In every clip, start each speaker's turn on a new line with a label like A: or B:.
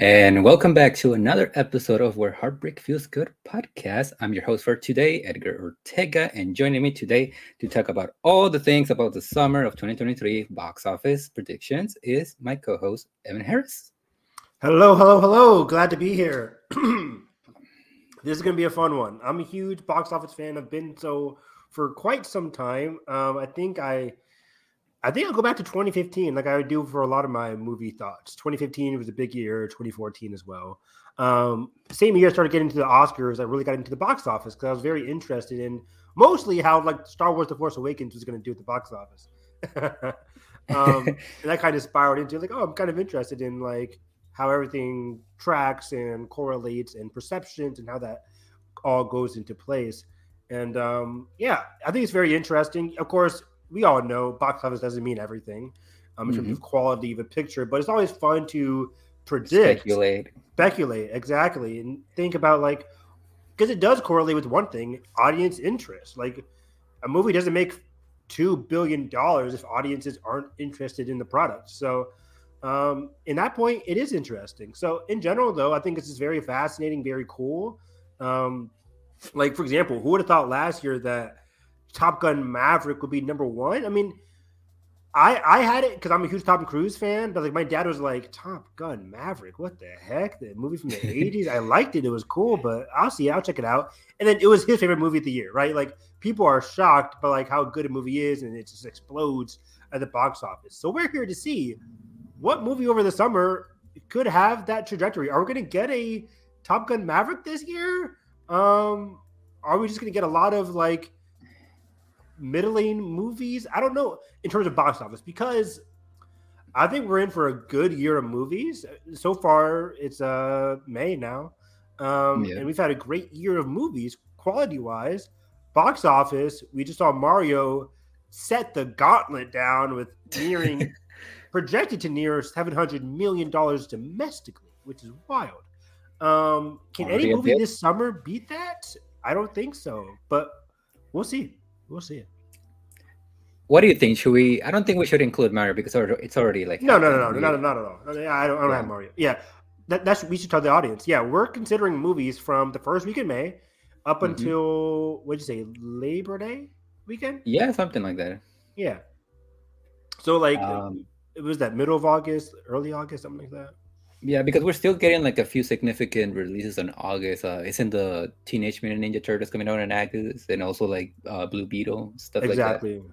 A: And welcome back to another episode of Where Heartbreak Feels Good podcast. I'm your host for today, Edgar Ortega, and joining me today to talk about all the things about the summer of 2023 box office predictions is my co-host Evan Harris.
B: Hello, hello, hello. Glad to be here. this is going to be a fun one. I'm a huge box office fan. I've been so for quite some time. Um, I think I I think I'll go back to 2015, like I would do for a lot of my movie thoughts. 2015 was a big year, 2014 as well. Um, same year I started getting into the Oscars, I really got into the box office because I was very interested in mostly how like Star Wars: The Force Awakens was going to do at the box office. um, and that kind of spiraled into like, oh, I'm kind of interested in like how everything tracks and correlates and perceptions and how that all goes into place. And um, yeah, I think it's very interesting. Of course, we all know box office doesn't mean everything um, in mm-hmm. terms of quality of a picture, but it's always fun to predict,
A: speculate,
B: speculate exactly, and think about like because it does correlate with one thing: audience interest. Like a movie doesn't make two billion dollars if audiences aren't interested in the product. So. Um, in that point, it is interesting. So, in general, though, I think this is very fascinating, very cool. Um, like, for example, who would have thought last year that Top Gun Maverick would be number one. I mean, I I had it because I'm a huge Tom Cruise fan, but like my dad was like, Top Gun Maverick, what the heck? The movie from the 80s. I liked it, it was cool, but I'll see. I'll check it out. And then it was his favorite movie of the year, right? Like people are shocked by like how good a movie is, and it just explodes at the box office. So we're here to see what movie over the summer could have that trajectory. Are we gonna get a Top Gun Maverick this year? Um, are we just gonna get a lot of like middling movies. I don't know in terms of box office because I think we're in for a good year of movies. So far, it's uh May now, um, yeah. and we've had a great year of movies, quality wise. Box office, we just saw Mario set the gauntlet down with nearing projected to near seven hundred million dollars domestically, which is wild. Um, can any movie this summer beat that? I don't think so, but we'll see. We'll see it.
A: What do you think? Should we? I don't think we should include Mario because it's already like
B: no, no, no, no, no, not at all. I don't, I don't yeah. have Mario. Yeah, that, that's we should tell the audience. Yeah, we're considering movies from the first week in May up mm-hmm. until what'd you say Labor Day weekend?
A: Yeah, something like that.
B: Yeah. So like um, it was that middle of August, early August, something like that.
A: Yeah, because we're still getting like a few significant releases in August. Uh, isn't the Teenage Mutant Ninja Turtles coming out in August, and also like uh, Blue Beetle stuff exactly. like that.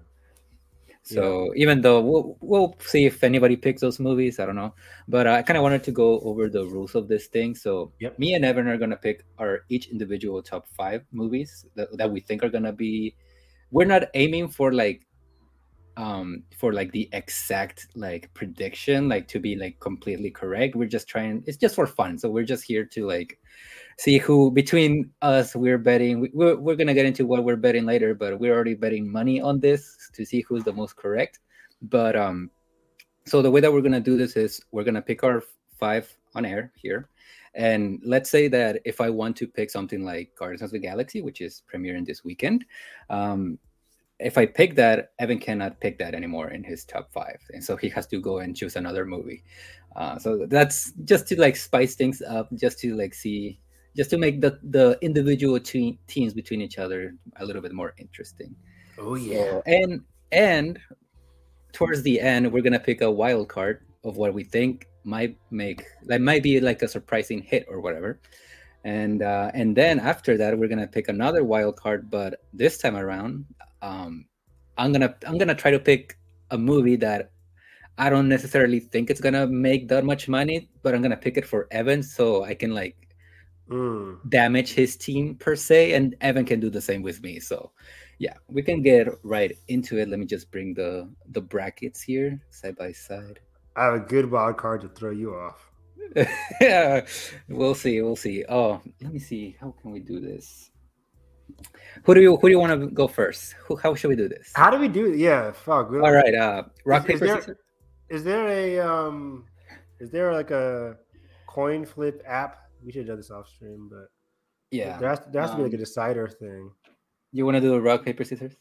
A: So yeah. even though we'll we'll see if anybody picks those movies, I don't know. But I kind of wanted to go over the rules of this thing. So yep. me and Evan are gonna pick our each individual top five movies that, that we think are gonna be. We're not aiming for like um for like the exact like prediction like to be like completely correct. We're just trying it's just for fun. So we're just here to like see who between us we're betting we're, we're gonna get into what we're betting later but we're already betting money on this to see who's the most correct. But um so the way that we're gonna do this is we're gonna pick our five on air here. And let's say that if i want to pick something like guardians of the galaxy which is premiering this weekend um if I pick that, Evan cannot pick that anymore in his top five, and so he has to go and choose another movie. Uh, so that's just to like spice things up, just to like see, just to make the the individual te- teams between each other a little bit more interesting.
B: Oh yeah,
A: so, and and towards the end, we're gonna pick a wild card of what we think might make that might be like a surprising hit or whatever and uh, and then after that we're gonna pick another wild card but this time around um, I'm gonna I'm gonna try to pick a movie that I don't necessarily think it's gonna make that much money, but I'm gonna pick it for Evan so I can like mm. damage his team per se, and Evan can do the same with me. So yeah, we can get right into it. Let me just bring the the brackets here side by side.
B: I have a good wild card to throw you off.
A: yeah, we'll see. We'll see. Oh, let me see. How can we do this? Who do you who do you want to go first? Who, how should we do this?
B: How do we do? Yeah, fuck.
A: All right, uh, rock
B: is,
A: paper
B: is there,
A: scissors.
B: Is there a um? Is there like a coin flip app? We should do this off stream, but
A: Yeah,
B: there has, there has to be like a
A: Um,
B: decider thing.
A: you want to do a rock paper scissors?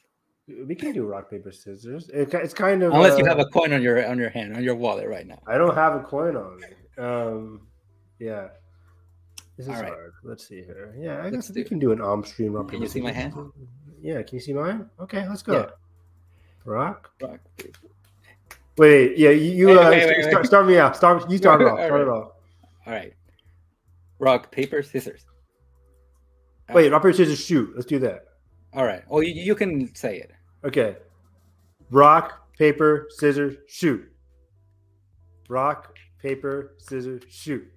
B: We can do rock paper scissors. It, it's kind of
A: Unless you
B: uh,
A: have a coin on your on your hand on your wallet right now.
B: I don't have a coin on me. Um, yeah. This is
A: All right.
B: hard. Let's see here. Yeah, I
A: Let's
B: guess we can do an arm stream.
A: Can you see my hand?
B: Yeah, can you see mine? Okay, let's go.
A: Yeah.
B: Rock.
A: Rock.
B: Wait, yeah, you,
A: Wait,
B: uh,
A: wait, wait,
B: start, start me out. Start you start it off. Start it
A: right.
B: off.
A: All right, rock paper scissors. All
B: Wait,
A: right.
B: rock paper scissors shoot. Let's do that.
A: All right. Oh, you, you can say it.
B: Okay. Rock, paper, scissors, shoot. Rock, paper, scissors, shoot.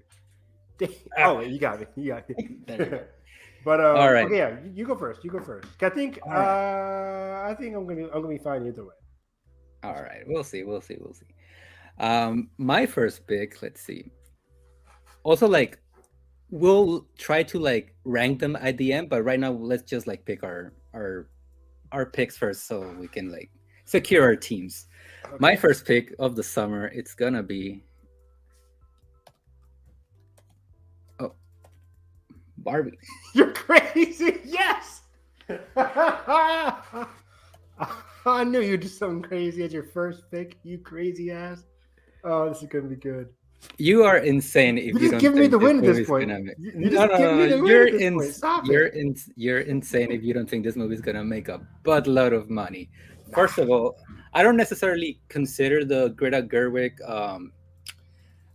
B: Oh, you got me. You got me.
A: There you go.
B: but um,
A: All right.
B: okay, yeah, you, you go first. You go first. I think
A: All
B: uh, I think I'm gonna I'm gonna be fine either way.
A: All right, we'll see, we'll see, we'll see. Um, my first pick, let's see. Also, like, we'll try to like rank them at the end, but right now, let's just like pick our our our picks first, so we can like secure our teams. My first pick of the summer, it's gonna be. Barbie.
B: You're crazy. Yes. I knew you'd do something crazy as your first pick. You crazy ass. Oh, this is gonna be good.
A: You are insane if
B: You
A: you,
B: just
A: don't
B: give me
A: think
B: the win at this point.
A: make-
B: You- you
A: no,
B: just
A: no,
B: give me
A: no,
B: the
A: no.
B: win
A: You're in. You're in, you're insane if you don't think this movie's gonna make a buttload of money. First of all, I don't necessarily consider the Greta Gerwig um,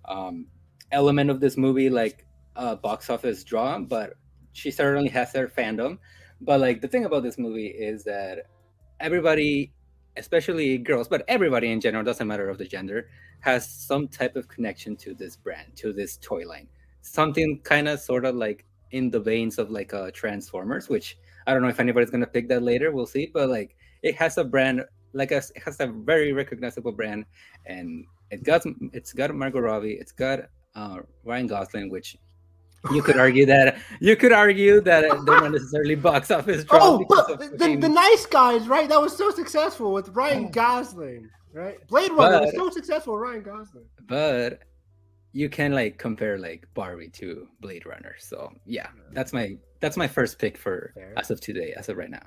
A: um, element of this movie like a box office draw, but she certainly has her fandom. But like the thing about this movie is that everybody, especially girls, but everybody in general, doesn't matter of the gender, has some type of connection to this brand, to this toy line. Something kind of sort of like in the veins of like uh, Transformers, which I don't know if anybody's gonna pick that later. We'll see, but like it has a brand, like a, it has a very recognizable brand, and it got it's got Margot Robbie, it's got uh, Ryan Gosling, which you could argue that you could argue that they're not necessarily box office.
B: Oh, but the, the nice guys, right? That was so successful with Ryan Gosling, right? Blade Runner was so successful with Ryan Gosling.
A: but you can like compare like Barbie to Blade Runner. So yeah, that's my that's my first pick for
B: Fair.
A: as of today, as of right now.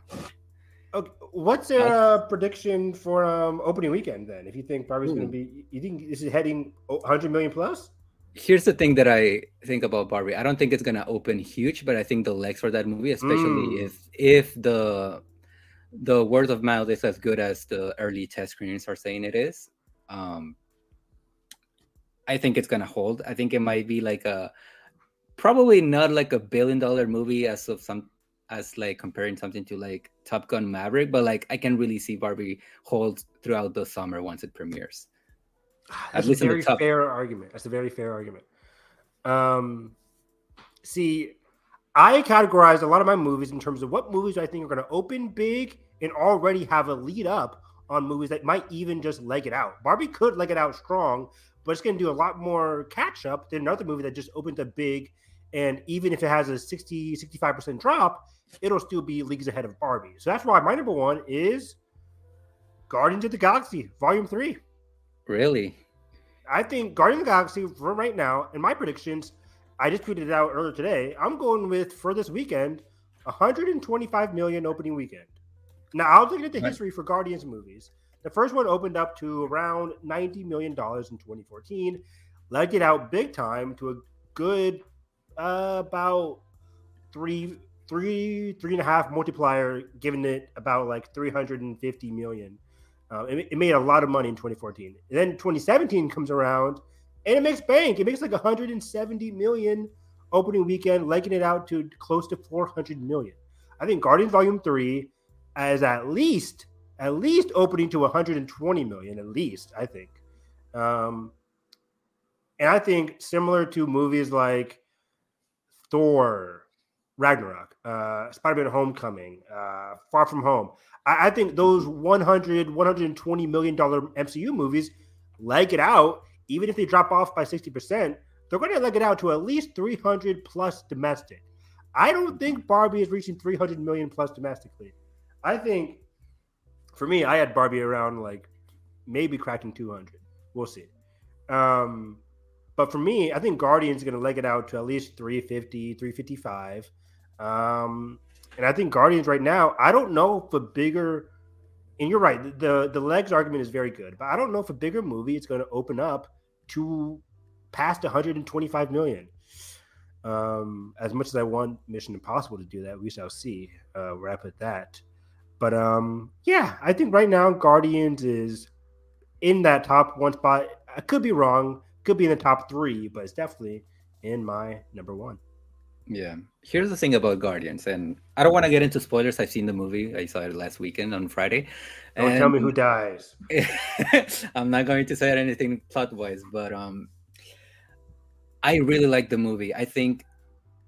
B: Okay, what's your uh, prediction for um, opening weekend then? If you think Barbie's going to be, you think this is heading 100 million plus?
A: Here's the thing that I think about Barbie. I don't think it's gonna open huge, but I think the legs for that movie, especially
B: Mm.
A: if if the the word of mouth is as good as the early test screenings are saying it is, um, I think it's gonna hold. I think it might be like a probably not like a billion dollar movie as of some as like comparing something to like Top Gun Maverick, but like I can really see Barbie hold throughout the summer once it premieres.
B: That's
A: least
B: a very
A: top-
B: fair argument. That's a very fair argument. Um, see, I categorize a lot of my movies in terms of what movies I think are going to open big and already have a lead up on movies that might even just leg it out. Barbie could leg it out strong, but it's going to do a lot more catch up than another movie that just opened up big. And even if it has a 60, 65% drop, it'll still be leagues ahead of Barbie. So that's why my number one is Guardians of the Galaxy, Volume 3.
A: Really?
B: I think Guardian of the Galaxy for right now, in my predictions, I just tweeted it out earlier today. I'm going with for this weekend, 125 million opening weekend. Now I'll looking at the history for Guardians movies. The first one opened up to around 90 million dollars in 2014, legged it out big time to a good uh, about three, three, three and a half multiplier, giving it about like 350 million. Uh, it, it made a lot of money in 2014. And then 2017 comes around and it makes bank. It makes like 170 million opening weekend, legging it out to close to 400 million. I think Guardians Volume 3 as at least at least opening to 120 million at least, I think. Um and I think similar to movies like Thor, Ragnarok, uh, Spider-Man Homecoming, uh, Far From Home. I, I think those 100, 120 million dollar MCU movies leg it out, even if they drop off by 60%, they're going to leg it out to at least 300 plus domestic. I don't think Barbie is reaching 300 million plus domestically. I think for me, I had Barbie around like maybe cracking 200. We'll see. Um, but for me, I think Guardians is going to leg it out to at least 350, 355. Um, and I think Guardians right now, I don't know if a bigger, and you're right, the the legs argument is very good, but I don't know if a bigger movie is going to open up to past 125 million. Um, as much as I want Mission Impossible to do that, we shall see uh, where I put that. But um, yeah, I think right now Guardians is in that top one spot. I could be wrong, could be in the top three, but it's definitely in my number one.
A: Yeah. Here's the thing about Guardians, and I don't want to get into spoilers. I've seen the movie. I saw it last weekend on Friday.
B: Don't
A: and
B: tell me who dies.
A: I'm not going to say anything plot wise, but um, I really like the movie. I think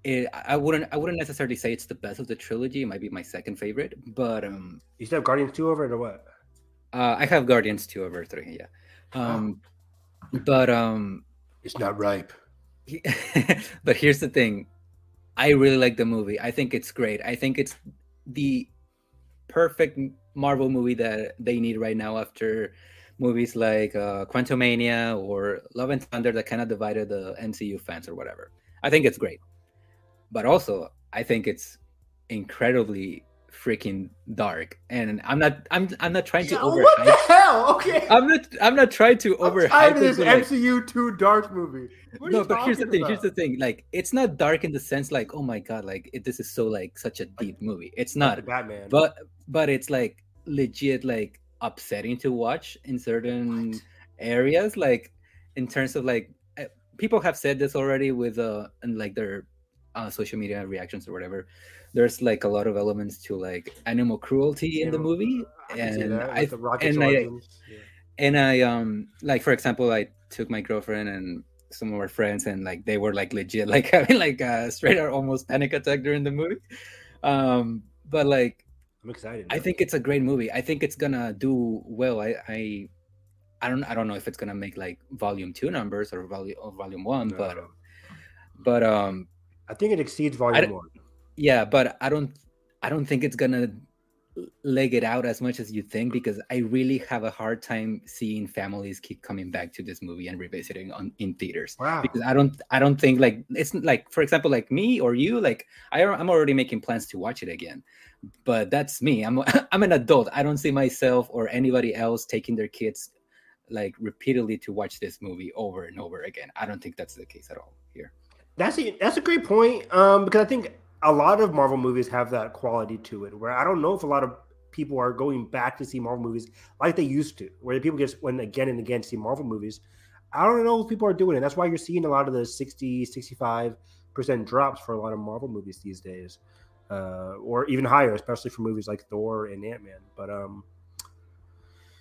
A: it, I wouldn't I wouldn't necessarily say it's the best of the trilogy. It might be my second favorite, but um,
B: you still have Guardians two over it or what?
A: Uh, I have Guardians two over three. Yeah. Um, oh. but um,
B: it's not ripe.
A: but here's the thing I really like the movie. I think it's great. I think it's the perfect Marvel movie that they need right now after movies like uh, Quantumania or Love and Thunder that kind of divided the MCU fans or whatever. I think it's great. But also, I think it's incredibly freaking dark. And i'm not i'm i'm not trying to yeah, overhype. what
B: the hell? Okay.
A: I'm not i'm not trying to I'm overhype
B: this mcu 2 dark movie.
A: No but here's the thing about? here's the thing. Like it's not dark in the sense like oh my god like it, this is so like such a deep movie. It's not.
B: Batman.
A: But but it's like legit like upsetting to watch in certain what? areas like in terms of like eh, people have said this already with uh and like their uh, social media reactions or whatever there's like a lot of elements to like animal cruelty in the movie, I and I and I yeah. and I um like for example, I took my girlfriend and some of our friends and like they were like legit like having like a straight or almost panic attack during the movie. Um, but like
B: I'm excited.
A: I think it's a great movie. I think it's gonna do well. I I I don't I don't know if it's gonna make like volume two numbers or volume or volume one, no. but but um
B: I think it exceeds volume one.
A: Yeah, but I don't I don't think it's gonna leg it out as much as you think because I really have a hard time seeing families keep coming back to this movie and revisiting on in theaters.
B: Wow.
A: Because I don't I don't think like it's like for example like me or you like I I'm already making plans to watch it again. But that's me. I'm I'm an adult. I don't see myself or anybody else taking their kids like repeatedly to watch this movie over and over again. I don't think that's the case at all here.
B: That's a, that's a great point um because I think a lot of Marvel movies have that quality to it where I don't know if a lot of people are going back to see Marvel movies like they used to, where people just went again and again to see Marvel movies. I don't know if people are doing it. That's why you're seeing a lot of the 60, 65% drops for a lot of Marvel movies these days, uh, or even higher, especially for movies like Thor and Ant Man. But um,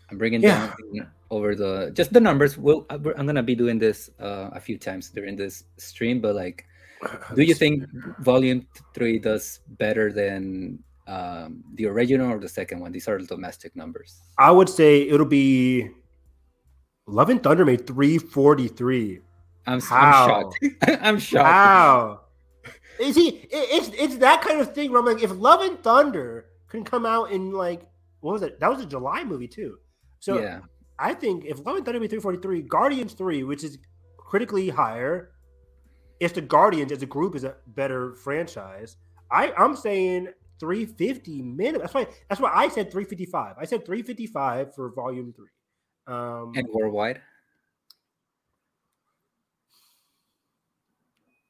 A: I'm bringing yeah. down over the just the numbers. We'll, I'm gonna be doing this uh, a few times during this stream, but like do you think volume three does better than um, the original or the second one? These are domestic numbers.
B: I would say it'll be Love and Thunder made 343.
A: I'm, How? I'm shocked. I'm shocked.
B: Wow. Is he? It's it's that kind of thing where I'm like, if Love and Thunder can come out in like what was it? That was a July movie too. So yeah. I think if Love and Thunder be 343, Guardians 3, which is critically higher, if the Guardians as a group is a better franchise, I I'm saying 350 minimum. That's why that's why I said 355. I said 355 for volume three. Um,
A: and worldwide.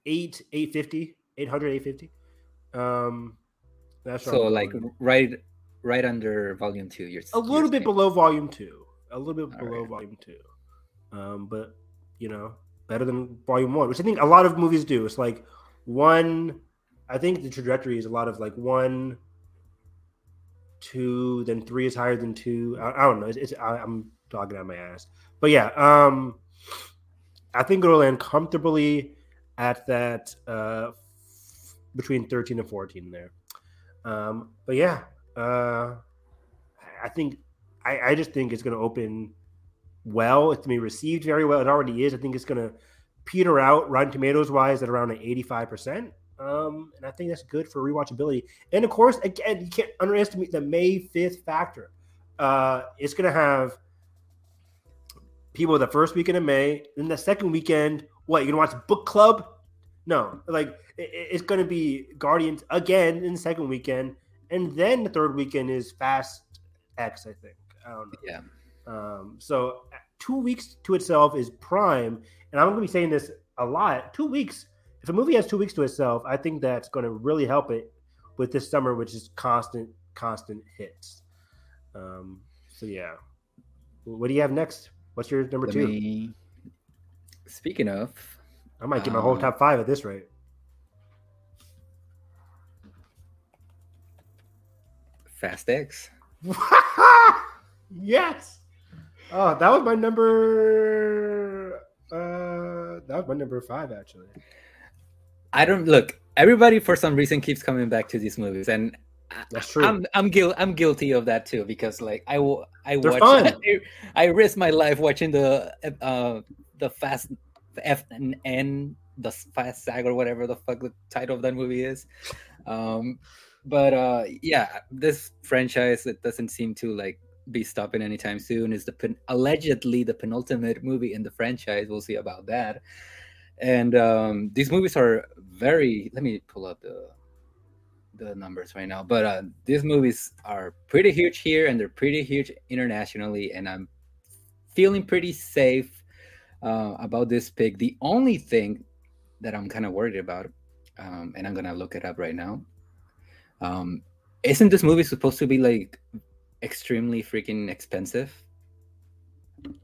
B: Eight, 850, 800, 850. Um,
A: that's right. so like right, right under volume two. You're
B: a little bit below volume two, a little bit All below right. volume two. Um, but you know, better than volume one, which I think a lot of movies do. It's like one, I think the trajectory is a lot of like one, two, then three is higher than two. I, I don't know. It's, it's I, am talking on my ass, but yeah, um, I think it'll land comfortably at that uh, between 13 and 14 there. Um, but yeah, uh, I think I, I just think it's going to open well. It's going to be received very well. It already is. I think it's going to peter out Rotten Tomatoes wise at around an 85%. Um, and I think that's good for rewatchability. And of course, again, you can't underestimate the May 5th factor. Uh, it's going to have people the first weekend of May, then the second weekend. What you're gonna watch book club? No, like it, it's gonna be Guardians again in the second weekend, and then the third weekend is Fast X. I think. I don't know.
A: Yeah.
B: Um, so two weeks to itself is prime, and I'm gonna be saying this a lot. Two weeks. If a movie has two weeks to itself, I think that's going to really help it with this summer, which is constant, constant hits. Um, so yeah. What do you have next? What's your number Let two? Me...
A: Speaking of,
B: I might get my whole um, top five at this rate.
A: Fast X.
B: yes. Oh, that was my number. Uh, that was my number five, actually.
A: I don't look. Everybody, for some reason, keeps coming back to these movies, and
B: that's true.
A: I'm I'm, guil- I'm guilty of that too because like I I watch I, I risk my life watching the uh the fast F and N the fast sag or whatever the fuck the title of that movie is. Um, but uh, yeah, this franchise it doesn't seem to like be stopping anytime soon. Is the pen- allegedly the penultimate movie in the franchise? We'll see about that. And um, these movies are very. Let me pull up the the numbers right now, but uh, these movies are pretty huge here and they're pretty huge internationally, and I'm feeling pretty safe uh, about this pick. The only thing that I'm kind of worried about, um, and I'm gonna look it up right now. Um, isn't this movie supposed to be like extremely freaking expensive?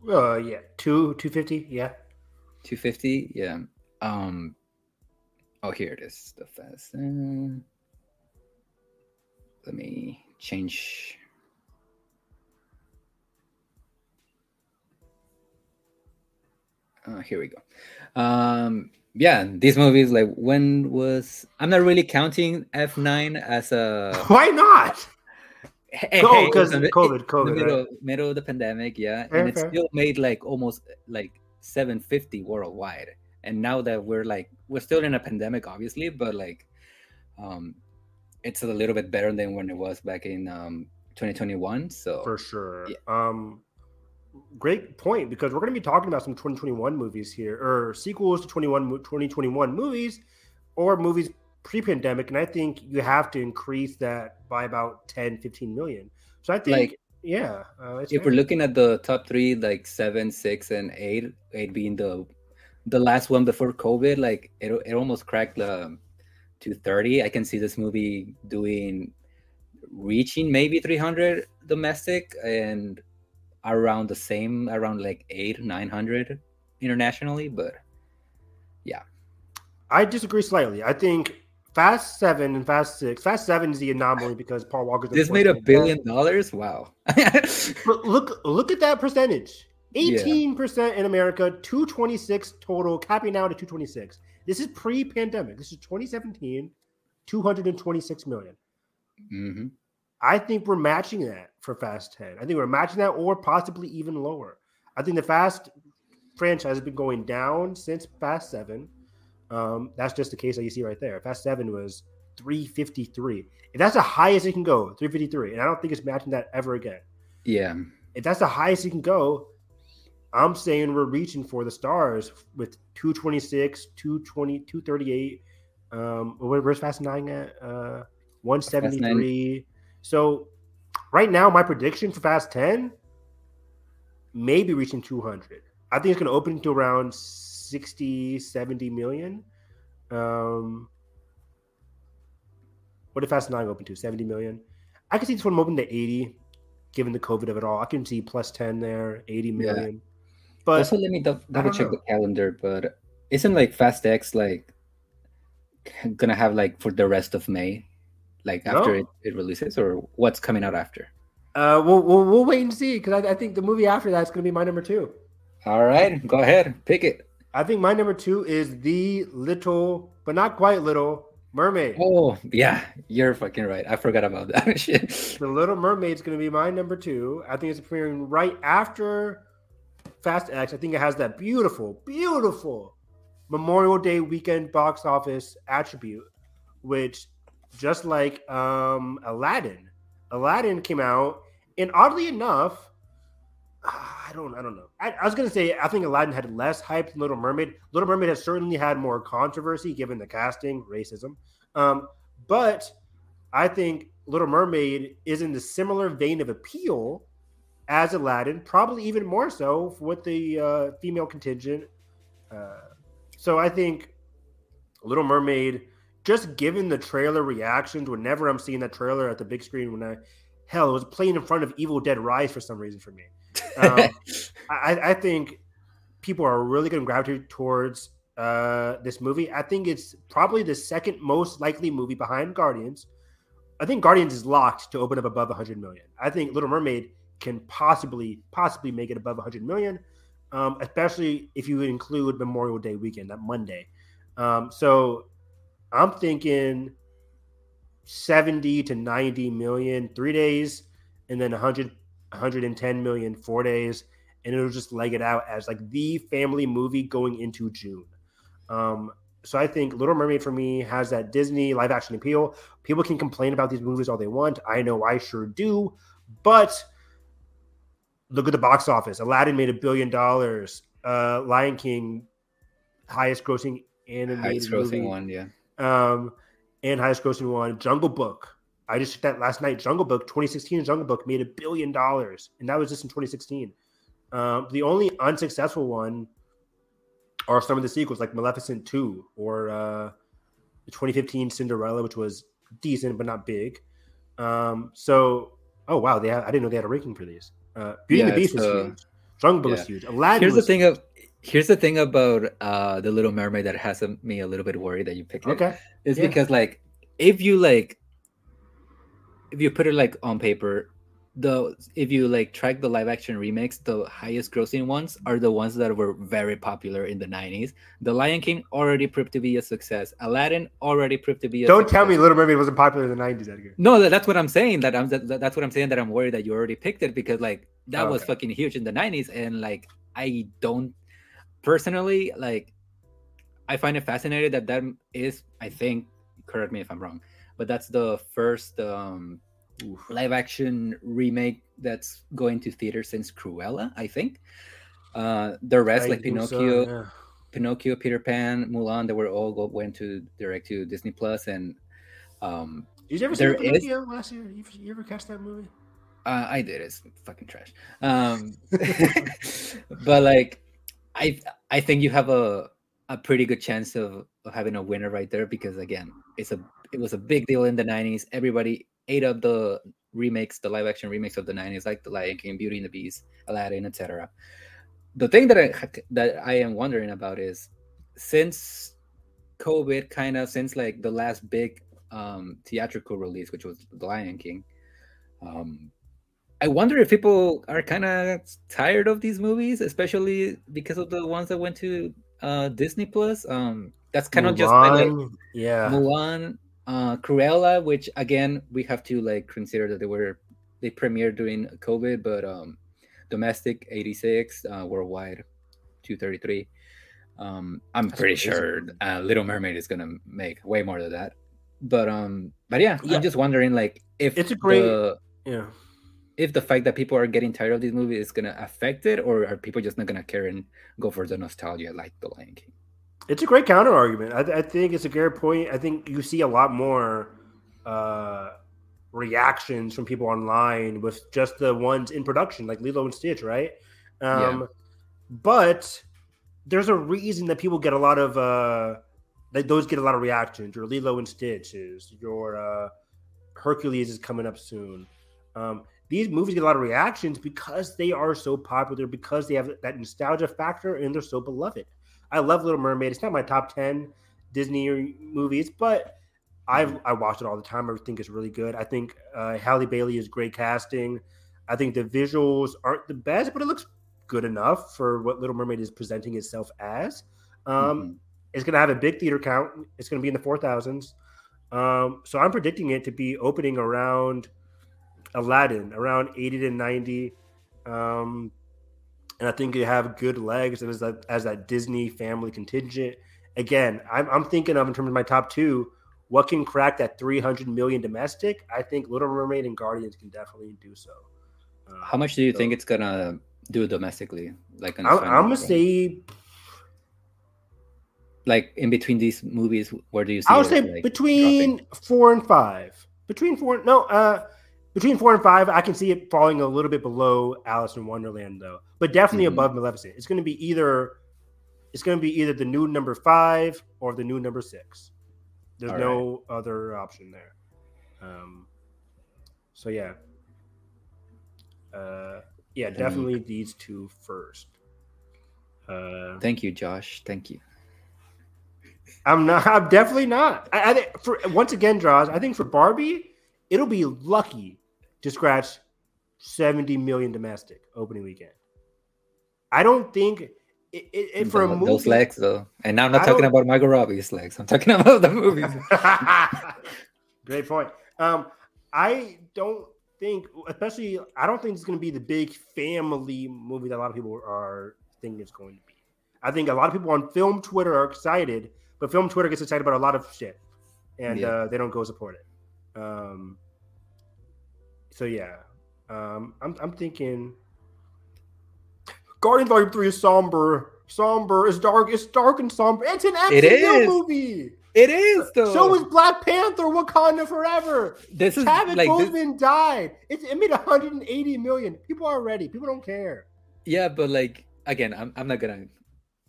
B: Uh, yeah, two two fifty, yeah,
A: two fifty, yeah. Um, oh, here it is. The fast. Uh, let me change uh, here we go um yeah these movies like when was i'm not really counting f9 as a
B: why not
A: hey, oh because hey, covid covid middle, right? middle of the pandemic yeah and it still made like almost like 750 worldwide and now that we're like we're still in a pandemic obviously but like um it's a little bit better than when it was back in um, 2021. So
B: for sure. Yeah. Um, great point because we're going to be talking about some 2021 movies here or sequels to 21 2021 movies or movies pre-pandemic and i think you have to increase that by about 10 15 million. So i think like, yeah
A: uh, if we're looking at the top three like seven six and eight eight being the the last one before covid like it, it almost cracked the 230 i can see this movie doing reaching maybe 300 domestic and around the same around like 8 900 internationally but yeah.
B: I disagree slightly. I think fast 7 and fast 6 fast 7 is the anomaly because paul walker
A: this made a billion dollars wow
B: but look look at that percentage 18% in america 226 total capping out at 226 this is pre-pandemic. This is 2017, 226 million.
A: Mm-hmm.
B: I think we're matching that for Fast 10. I think we're matching that or possibly even lower. I think the Fast franchise has been going down since Fast 7. Um, that's just the case that you see right there. Fast 7 was 353. If that's the highest it can go, 353. And I don't think it's matching that ever again.
A: Yeah.
B: If that's the highest it can go, I'm saying we're reaching for the stars with 226, 220, 238. Um, where's Fast Nine at? Uh, 173. So right now, my prediction for Fast 10 maybe reaching 200. I think it's going to open to around 60, 70 million. Um, what if Fast 9 open to? 70 million? I can see this one open to 80, given the COVID of it all. I can see plus 10 there, 80 million. Yeah.
A: But also, let me double check know. the calendar. But isn't like Fast X like gonna have like for the rest of May, like after no. it, it releases, or what's coming out after?
B: Uh, we'll we'll, we'll wait and see because I, I think the movie after that's gonna be my number two.
A: All right, go ahead, pick it.
B: I think my number two is the little, but not quite little mermaid.
A: Oh yeah, you're fucking right. I forgot about that shit.
B: The Little Mermaid's gonna be my number two. I think it's premiering right after Fast X, I think it has that beautiful, beautiful Memorial Day weekend box office attribute which just like um, Aladdin, Aladdin came out, and oddly enough, I don't, I don't know. I, I, was gonna say I think Aladdin had less hype than Little Mermaid. Little Mermaid has certainly had more controversy given the casting, racism. Um, but I think Little Mermaid is in the similar vein of appeal as Aladdin, probably even more so with the uh, female contingent. Uh, so I think Little Mermaid, just given the trailer reactions, whenever I'm seeing that trailer at the big screen, when I hell, it was playing in front of Evil Dead Rise for some reason for me. Um, I, I, think people are really going to gravitate towards uh, this movie. I think it's probably the second most likely movie behind Guardians. I think Guardians is locked to open up above 100 million. I think Little Mermaid can possibly possibly make it above 100 million, um, especially if you include Memorial Day weekend, that Monday. Um, so I'm thinking 70 to 90 million three days, and then 100 110 million four days, and it'll just leg it out as like the family movie going into June. Um, so I think Little Mermaid for me has that Disney live action appeal. People can complain about these movies all they want. I know I sure do, but look at the box office. Aladdin made a billion dollars. Uh, Lion King, highest grossing animated highest grossing movie.
A: one, yeah.
B: Um, and highest grossing one. Jungle Book. I just checked that last night. Jungle Book 2016 Jungle Book made a billion dollars, and that was just in 2016. Um, the only unsuccessful one are some of the sequels, like Maleficent 2 or uh, the 2015 Cinderella, which was decent but not big. Um, so, oh wow, they have, I didn't know they had a ranking for these. Uh, Beauty yeah, and the Beast was uh, huge. Jungle Book yeah. was huge. Aladdin
A: here's
B: the
A: thing of here's the thing about uh, the Little Mermaid that has me a little bit worried that you picked it. Is yeah. because like if you like if you put it like on paper, the if you like track the live action remakes, the highest grossing ones are the ones that were very popular in the 90s. The Lion King already proved to be a success. Aladdin already proved to be
B: a Don't success. tell me Little Mermaid wasn't popular in the 90s, Edgar.
A: No, that, that's what I'm saying. That I'm that, that's what I'm saying that I'm worried that you already picked it because like that oh, was fucking huge in the 90s and like I don't personally like I find it fascinating that that is I think correct me if I'm wrong, but that's the first um live action remake that's going to theater since Cruella, I think. Uh, the rest, I like Pinocchio, so, yeah. Pinocchio, Peter Pan, Mulan, they were all go, went to direct to Disney Plus, and um,
B: did you ever see Pinocchio is, last year? You, you, ever catch that movie?
A: Uh, I did. It's fucking trash. Um, but like, I I think you have a a pretty good chance of, of having a winner right there because again, it's a it was a big deal in the '90s. Everybody ate up the remakes, the live action remakes of the 90s, like The Lion King, Beauty and the Beast, Aladdin, etc. The thing that I that I am wondering about is since COVID, kind of since like the last big um, theatrical release, which was The Lion King, um, I wonder if people are kind of tired of these movies, especially because of the ones that went to uh, Disney Plus. Um, that's kind of just like,
B: yeah,
A: Mulan, uh, Cruella, which again we have to like consider that they were they premiered during COVID, but um, domestic 86, uh, worldwide 233. Um, I'm That's pretty sure uh, Little Mermaid is gonna make way more than that. But um, but yeah, yeah. I'm just wondering like if
B: it's a great the, yeah
A: if the fact that people are getting tired of these movies is gonna affect it, or are people just not gonna care and go for the nostalgia like The Lion King?
B: It's a great counter argument. I, I, think it's a great point. I think you see a lot more uh, reactions from people online with just the ones in production, like Lilo and Stitch, right? Um, yeah. But there's a reason that people get a lot of uh, that those get a lot of reactions. Your Lilo and Stitches, your uh, Hercules is coming up soon. Um, these movies get a lot of reactions because they are so popular, because they have that nostalgia factor, and they're so beloved. I love Little Mermaid. It's not my top ten Disney movies, but I've I watch it all the time. I think it's really good. I think uh, Halle Bailey is great casting. I think the visuals aren't the best, but it looks good enough for what Little Mermaid is presenting itself as. Um, mm-hmm. It's going to have a big theater count. It's going to be in the four thousands. Um, so I'm predicting it to be opening around Aladdin, around eighty to ninety. Um, and I think you have good legs as that as that Disney family contingent. Again, I'm, I'm thinking of in terms of my top two what can crack that 300 million domestic, I think Little Mermaid and Guardians can definitely do so.
A: Uh, How much do you so, think it's gonna do domestically? Like,
B: I'm, I'm gonna say,
A: like in between these movies, where do you see?
B: I would say like, between dropping? four and five. Between four, no, uh, between four and five, I can see it falling a little bit below Alice in Wonderland, though, but definitely mm-hmm. above Maleficent. It's going to be either, it's going to be either the new number five or the new number six. There's All no right. other option there. Um, so yeah, uh, yeah, definitely these two first.
A: Uh, Thank you, Josh. Thank you.
B: I'm not. I'm definitely not. I, I think for once again, draws. I think for Barbie, it'll be lucky to scratch 70 million domestic opening weekend. I don't think it, it, it for a movie,
A: those legs though. And now I'm not I talking about Margot Robbie's legs. I'm talking about the movies.
B: Great point. Um, I don't think, especially, I don't think it's going to be the big family movie that a lot of people are thinking it's going to be. I think a lot of people on film Twitter are excited, but film Twitter gets excited about a lot of shit, and yeah. uh, they don't go support it. Um, so yeah, um, I'm I'm thinking Guardians Volume Three is somber. Somber. It's dark. It's dark and somber. It's an action movie.
A: It is though.
B: So is Black Panther, Wakanda Forever.
A: This is Chadwick
B: like, Boseman this... died. It, it made 180 million. People are ready. People don't care.
A: Yeah, but like again, I'm I'm not gonna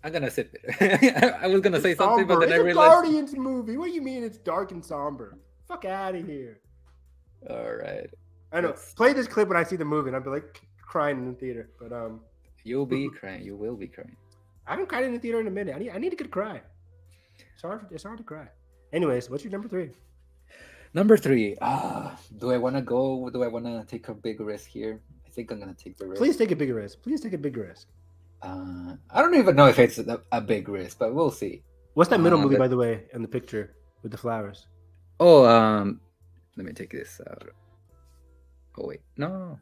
A: I'm gonna sit there. I was gonna it's say something, somber. but then
B: it's
A: I realized
B: a Guardians movie. What do you mean it's dark and somber? Fuck out of here.
A: All right.
B: I know. Play this clip when I see the movie, and I'll be like crying in the theater. But um,
A: you'll be crying. You will be crying.
B: I haven't cried in the theater in a minute. I need I need a good cry. It's hard. It's hard to cry. Anyways, what's your number three?
A: Number three. Ah, do I want to go? Do I want to take a big risk here? I think I'm gonna take the risk.
B: Please take a big risk. Please take a big risk.
A: Uh, I don't even know if it's a, a big risk, but we'll see.
B: What's that middle uh, movie, by the way, in the picture with the flowers?
A: Oh, um, let me take this out. Oh wait, no.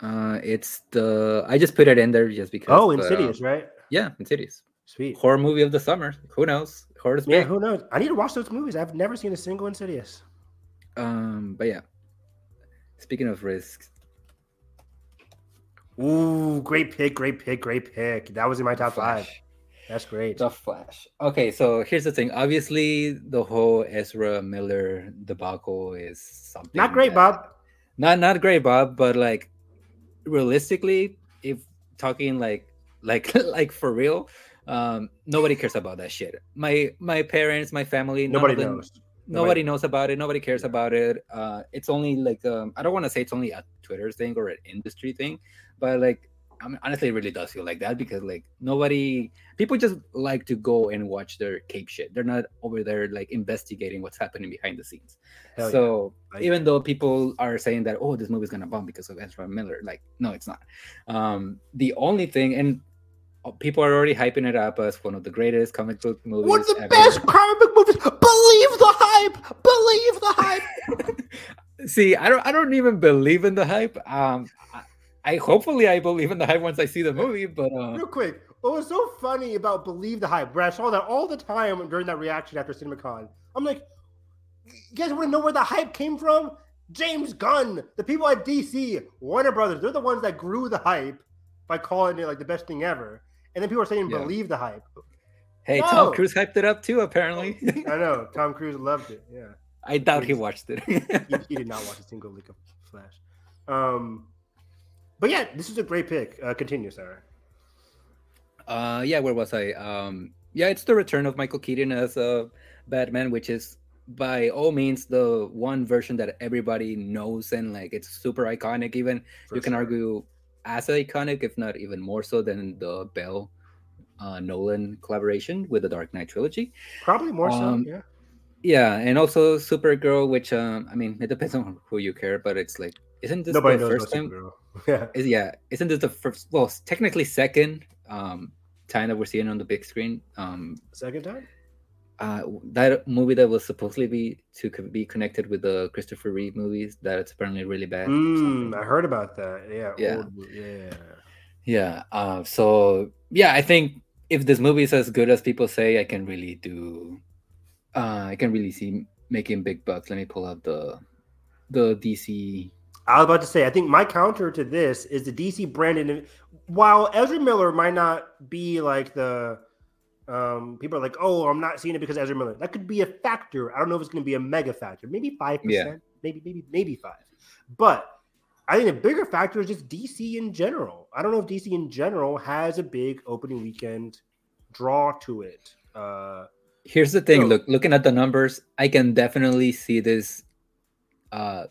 A: Uh, it's the I just put it in there just because.
B: Oh, Insidious, but, uh, right?
A: Yeah, Insidious.
B: Sweet
A: horror movie of the summer. Who knows? Horror.
B: Yeah, who knows? I need to watch those movies. I've never seen a single Insidious.
A: Um, but yeah. Speaking of risks.
B: Ooh, great pick, great pick, great pick. That was in my top five. That's great.
A: The Flash. Okay, so here's the thing. Obviously, the whole Ezra Miller debacle is something
B: not great, that, Bob.
A: Not not great, Bob. But like, realistically, if talking like like like for real, um, nobody cares about that shit. My my parents, my family,
B: nobody them, knows.
A: Nobody, nobody knows about it. Nobody cares about it. Uh, it's only like um, I don't want to say it's only a Twitter thing or an industry thing, but like I mean, honestly, it really does feel like that because like nobody, people just like to go and watch their cape shit. They're not over there like investigating what's happening behind the scenes. Hell so yeah. even though people are saying that oh this movie's gonna bomb because of Ezra Miller, like no, it's not. Um, the only thing, and uh, people are already hyping it up as one of the greatest comic book movies.
B: One of the ever. best comic book movies. Believe the hype. Believe the hype.
A: See, I don't. I don't even believe in the hype. Um, I hopefully I believe in the hype once I see the movie. But uh...
B: real quick, what was so funny about believe the hype? Where I saw that all the time during that reaction after CinemaCon. I'm like, you guys want to know where the hype came from? James Gunn, the people at DC, Warner Brothers, they're the ones that grew the hype by calling it like the best thing ever. And then people are saying yeah. believe the hype.
A: Hey, no. Tom Cruise hyped it up too, apparently.
B: I know. Tom Cruise loved it. Yeah.
A: I doubt he watched it.
B: he, he, did not watch a single lick of Flash. Um, but yeah, this is a great pick. Uh, continue, Sarah.
A: Uh, yeah, where was I? Um, yeah, it's the return of Michael Keaton as a Batman, which is by all means the one version that everybody knows and like it's super iconic. Even For you can argue as iconic, if not even more so than the Bale uh, Nolan collaboration with the Dark Knight trilogy.
B: Probably more um, so, yeah.
A: Yeah, and also Supergirl, which um, I mean, it depends on who you care, but it's like, isn't this Nobody the first time? Supergirl.
B: Yeah.
A: Is, yeah. Isn't this the first? Well, technically second um, time that we're seeing on the big screen. Um,
B: second time.
A: Uh, that movie that was supposedly be to be connected with the Christopher Reeve movies that it's apparently really bad.
B: Mm, I heard about that. Yeah.
A: Yeah.
B: Old, yeah.
A: Yeah. Uh, so yeah, I think if this movie is as good as people say, I can really do. Uh, I can really see making big bucks. Let me pull up the the DC.
B: I was about to say, I think my counter to this is the DC branded. While Ezra Miller might not be like the um, people are like, "Oh, I'm not seeing it because Ezra Miller." That could be a factor. I don't know if it's going to be a mega factor. Maybe five yeah. percent. Maybe, maybe, maybe five. But I think a bigger factor is just DC in general. I don't know if DC in general has a big opening weekend draw to it. Uh,
A: Here's the thing: so, look, looking at the numbers, I can definitely see this uh,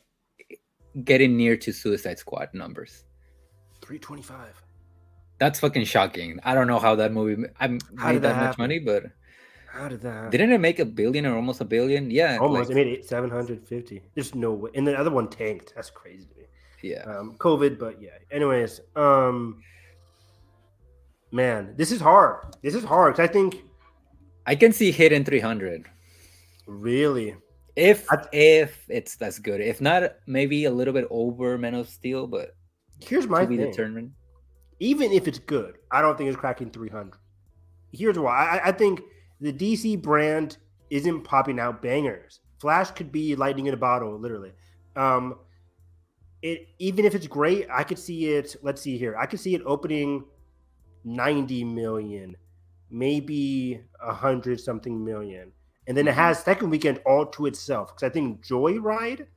A: getting near to Suicide Squad numbers.
B: Three twenty-five.
A: That's fucking shocking. I don't know how that movie I made that, that much money, but
B: how did that? Happen?
A: Didn't it make a billion or almost a billion? Yeah,
B: almost. Like, it made seven hundred fifty. There's no way, and the other one tanked. That's crazy to me.
A: Yeah.
B: Um, COVID, but yeah. Anyways, um, man, this is hard. This is hard because I think
A: I can see hitting three hundred.
B: Really?
A: If I, if it's that's good. If not, maybe a little bit over Man of Steel, but
B: here's my to be
A: thing. determined.
B: Even if it's good, I don't think it's cracking three hundred. Here's why. I, I think the DC brand isn't popping out bangers. Flash could be lightning in a bottle, literally. Um, it even if it's great, I could see it. Let's see here. I could see it opening ninety million, maybe a hundred something million, and then it mm-hmm. has second weekend all to itself. Because I think Joyride,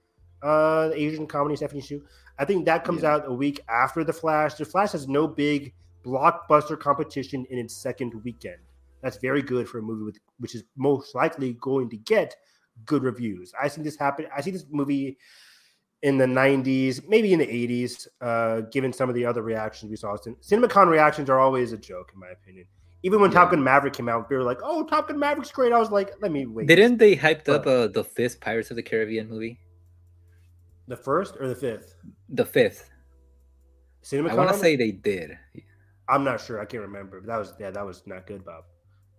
B: uh, the Asian comedy Stephanie Hsu, I think that comes yeah. out a week after the Flash. The Flash has no big blockbuster competition in its second weekend. That's very good for a movie with which is most likely going to get good reviews. I see this happen. I see this movie in the 90s, maybe in the 80s, uh, given some of the other reactions we saw. CinemaCon reactions are always a joke, in my opinion. Even when yeah. Top Gun Maverick came out, they were like, "Oh, Top Gun Maverick's great." I was like, "Let me wait."
A: Didn't they hyped but, up uh, the fifth Pirates of the Caribbean movie?
B: The first or the fifth?
A: The fifth. CinemaCon. I want to say they did.
B: I'm not sure. I can't remember. But that was yeah, that was not good, Bob.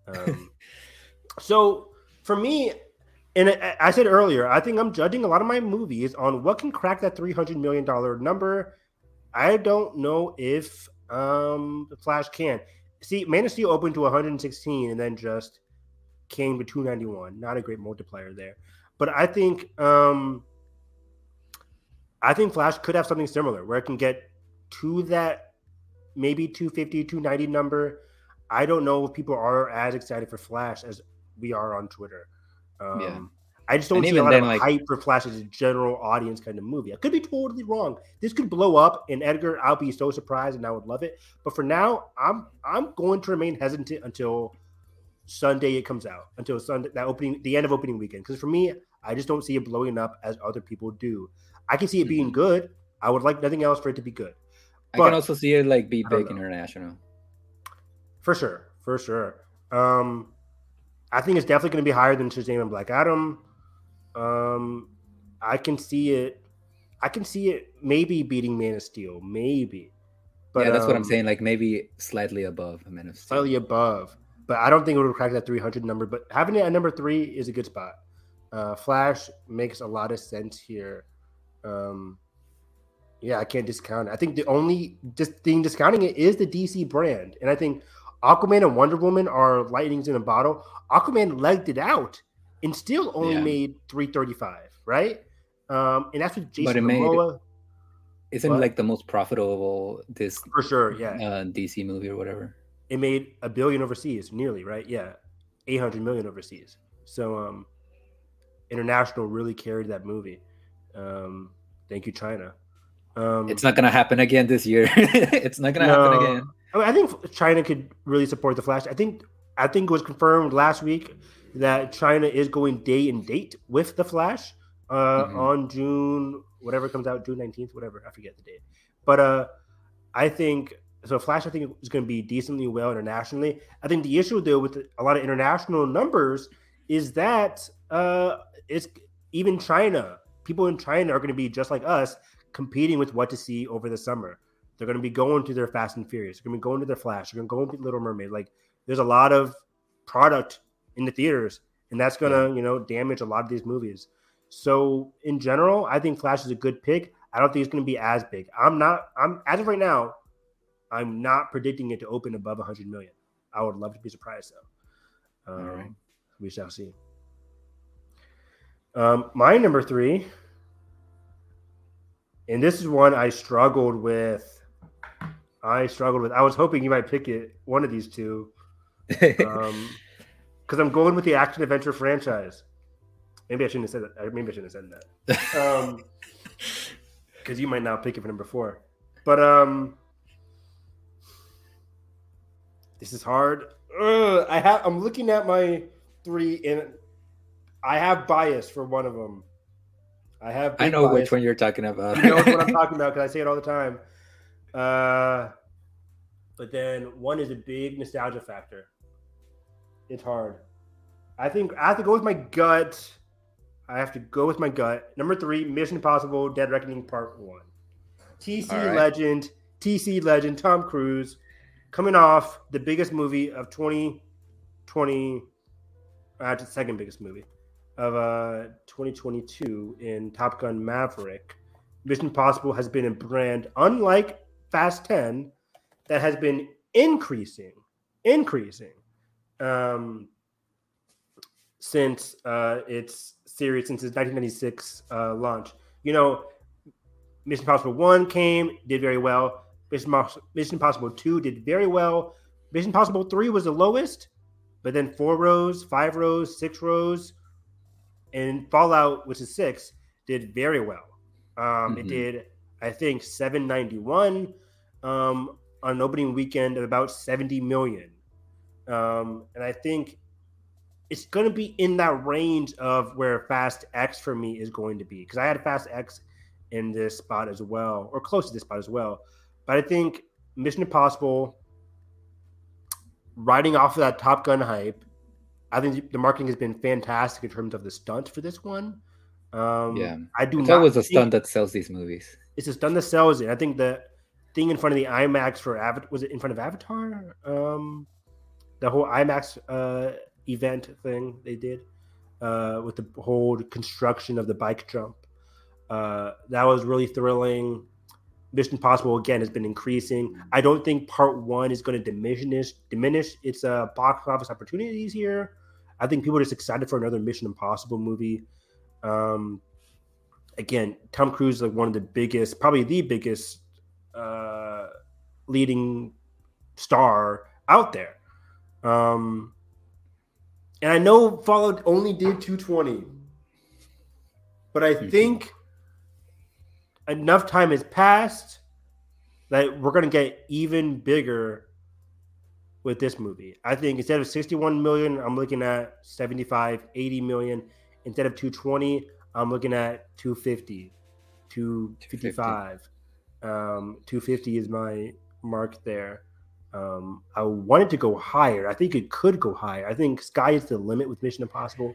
B: Um, so for me, and I said earlier, I think I'm judging a lot of my movies on what can crack that three hundred million dollar number. I don't know if um the Flash can. See, Man of Steel opened to 116 and then just came to 291. Not a great multiplier there, but I think um I think Flash could have something similar where it can get to that maybe 250, 290 number. I don't know if people are as excited for Flash as we are on Twitter. Um, yeah. I just don't and see a lot then, of like, hype for Flash as a general audience kind of movie. I could be totally wrong. This could blow up, and Edgar, I'll be so surprised, and I would love it. But for now, I'm I'm going to remain hesitant until Sunday it comes out, until Sunday that opening, the end of opening weekend. Because for me, I just don't see it blowing up as other people do. I can see it being mm-hmm. good. I would like nothing else for it to be good.
A: But, I can also see it like be big international.
B: For sure, for sure. Um, I think it's definitely going to be higher than Shazam and Black Adam. Um, I can see it. I can see it maybe beating Man of Steel, maybe.
A: But yeah, that's um, what I'm um, saying. Like maybe slightly above Man of Steel.
B: Slightly above, but I don't think it would crack that 300 number. But having it at number three is a good spot. Uh, Flash makes a lot of sense here. Um, yeah, I can't discount it. I think the only just thing discounting it is the DC brand, and I think Aquaman and Wonder Woman are lightnings in a bottle. Aquaman legged it out and still only yeah. made 335, right? Um, and that's with Jason Momoa. Made,
A: isn't what? like the most profitable this
B: for sure, yeah.
A: Uh, DC movie or whatever.
B: It made a billion overseas, nearly, right? Yeah, 800 million overseas. So, um, international really carried that movie. Um, thank you, China.
A: Um, it's not gonna happen again this year. it's not gonna no, happen again.
B: I, mean, I think China could really support the Flash. I think I think it was confirmed last week that China is going day and date with the Flash uh, mm-hmm. on June whatever comes out June nineteenth, whatever I forget the date. But uh, I think so. Flash, I think is going to be decently well internationally. I think the issue though with a lot of international numbers is that uh, it's even China. People in China are going to be just like us, competing with what to see over the summer. They're going to be going to their Fast and Furious. They're going to be going to their Flash. They're going to go to Little Mermaid. Like there's a lot of product in the theaters, and that's gonna you know damage a lot of these movies. So in general, I think Flash is a good pick. I don't think it's gonna be as big. I'm not. I'm as of right now, I'm not predicting it to open above 100 million. I would love to be surprised though. Um, right. We shall see. Um, my number three, and this is one I struggled with. I struggled with. I was hoping you might pick it, one of these two, because um, I'm going with the action adventure franchise. Maybe I shouldn't have said that. Maybe I shouldn't have said that. Um, because you might not pick it for number four. But um, this is hard. Ugh, I have. I'm looking at my three, and I have bias for one of them. I have.
A: I know bias. which one you're talking about.
B: you know what I'm talking about because I say it all the time. Uh, but then one is a big nostalgia factor. It's hard. I think I have to go with my gut. I have to go with my gut. Number three, Mission Impossible: Dead Reckoning Part One. TC right. legend, TC legend, Tom Cruise, coming off the biggest movie of 2020. Uh, the second biggest movie of uh 2022 in Top Gun Maverick. Mission Impossible has been a brand unlike Fast 10 that has been increasing, increasing um, since uh, its series since its 1996 uh, launch. You know, Mission Impossible 1 came, did very well. Mission, Mission Impossible 2 did very well. Mission Impossible 3 was the lowest, but then four rows, five rows, six rows, and Fallout, which is six, did very well. Um, mm-hmm. It did, I think, 791 um, on an opening weekend of about 70 million. Um, and I think it's going to be in that range of where Fast X for me is going to be because I had Fast X in this spot as well, or close to this spot as well. But I think Mission Impossible, riding off of that Top Gun hype, I think the marketing has been fantastic in terms of the stunt for this one. Um,
A: yeah, I do. It's always a stunt that sells these movies.
B: It's a stunt that sells it. I think the thing in front of the IMAX for Avatar was it in front of Avatar? Um, the whole IMAX uh, event thing they did uh, with the whole construction of the bike jump. Uh, that was really thrilling. Mission Impossible again has been increasing. I don't think Part One is going to diminish diminish its uh, box office opportunities here. I think people are just excited for another Mission Impossible movie. Um, again, Tom Cruise is like one of the biggest, probably the biggest uh, leading star out there. Um, and I know Fallout only did 220, but I mm-hmm. think enough time has passed that we're going to get even bigger with this movie. I think instead of 61 million, I'm looking at 75, 80 million. Instead of 220, I'm looking at 250, 255. Um, 250 is my mark there. Um, I wanted to go higher. I think it could go higher. I think sky is the limit with Mission Impossible.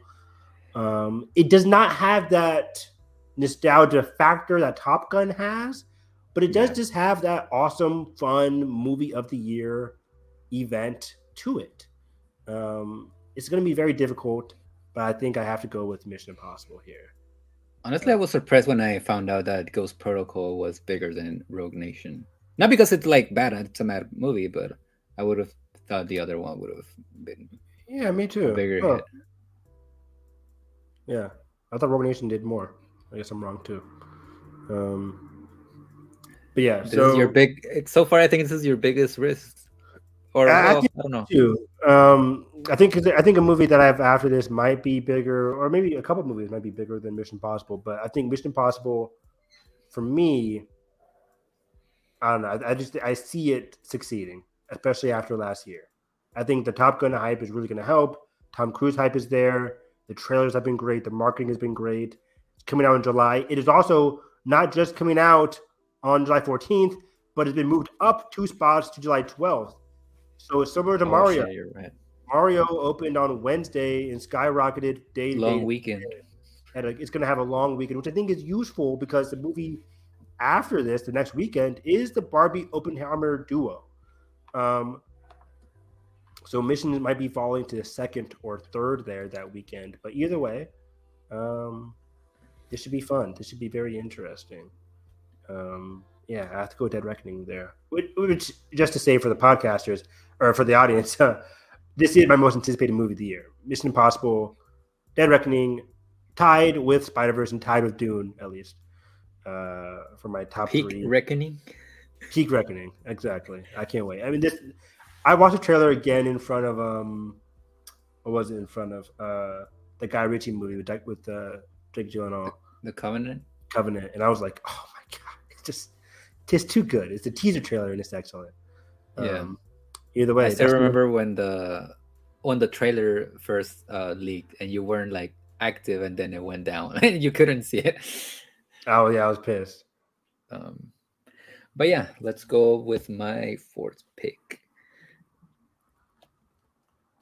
B: Um, it does not have that nostalgia factor that Top Gun has, but it does yeah. just have that awesome, fun movie of the year event to it. Um, it's going to be very difficult, but I think I have to go with Mission Impossible here.
A: Honestly, I was surprised when I found out that Ghost Protocol was bigger than Rogue Nation. Not because it's like bad, it's a bad movie, but I would have thought the other one would have been.
B: Yeah, me too.
A: bigger oh. hit.
B: Yeah, I thought Rogue Nation did more. I guess I'm wrong too. Um, but yeah,
A: this so your big. So far, I think this is your biggest risk. Or I, well, I don't know.
B: Too. Um, I think I think a movie that I have after this might be bigger, or maybe a couple movies might be bigger than Mission Impossible. But I think Mission Impossible, for me, I don't know. I, I just I see it succeeding, especially after last year. I think the Top Gun hype is really going to help. Tom Cruise hype is there. The trailers have been great. The marketing has been great It's coming out in July. It is also not just coming out on July 14th, but it's been moved up two spots to July 12th. So it's similar to oh, Mario. Shit, right. Mario opened on Wednesday and skyrocketed day
A: long
B: day
A: weekend.
B: And it's going to have a long weekend, which I think is useful because the movie after this, the next weekend, is the Barbie Oppenheimer duo. Um, so missions might be falling to the second or third there that weekend, but either way, um, this should be fun. This should be very interesting. Um, yeah, I have to go Dead Reckoning there. Which, which just to say for the podcasters or for the audience, uh, this is my most anticipated movie of the year. Mission Impossible, Dead Reckoning, tied with Spider Verse and tied with Dune at least uh, for my top
A: Peak
B: three.
A: Reckoning.
B: Peak Reckoning, exactly. I can't wait. I mean, this. I watched the trailer again in front of um, what was it in front of uh the Guy Ritchie movie with with uh, Jake Gyllenhaal.
A: The Covenant.
B: Covenant, and I was like, oh my god, it's just it's too good. It's a teaser trailer and it's excellent.
A: Yeah. Um,
B: either way,
A: I still remember the... when the when the trailer first uh, leaked and you weren't like active, and then it went down and you couldn't see it.
B: Oh yeah, I was pissed.
A: Um, but yeah, let's go with my fourth pick.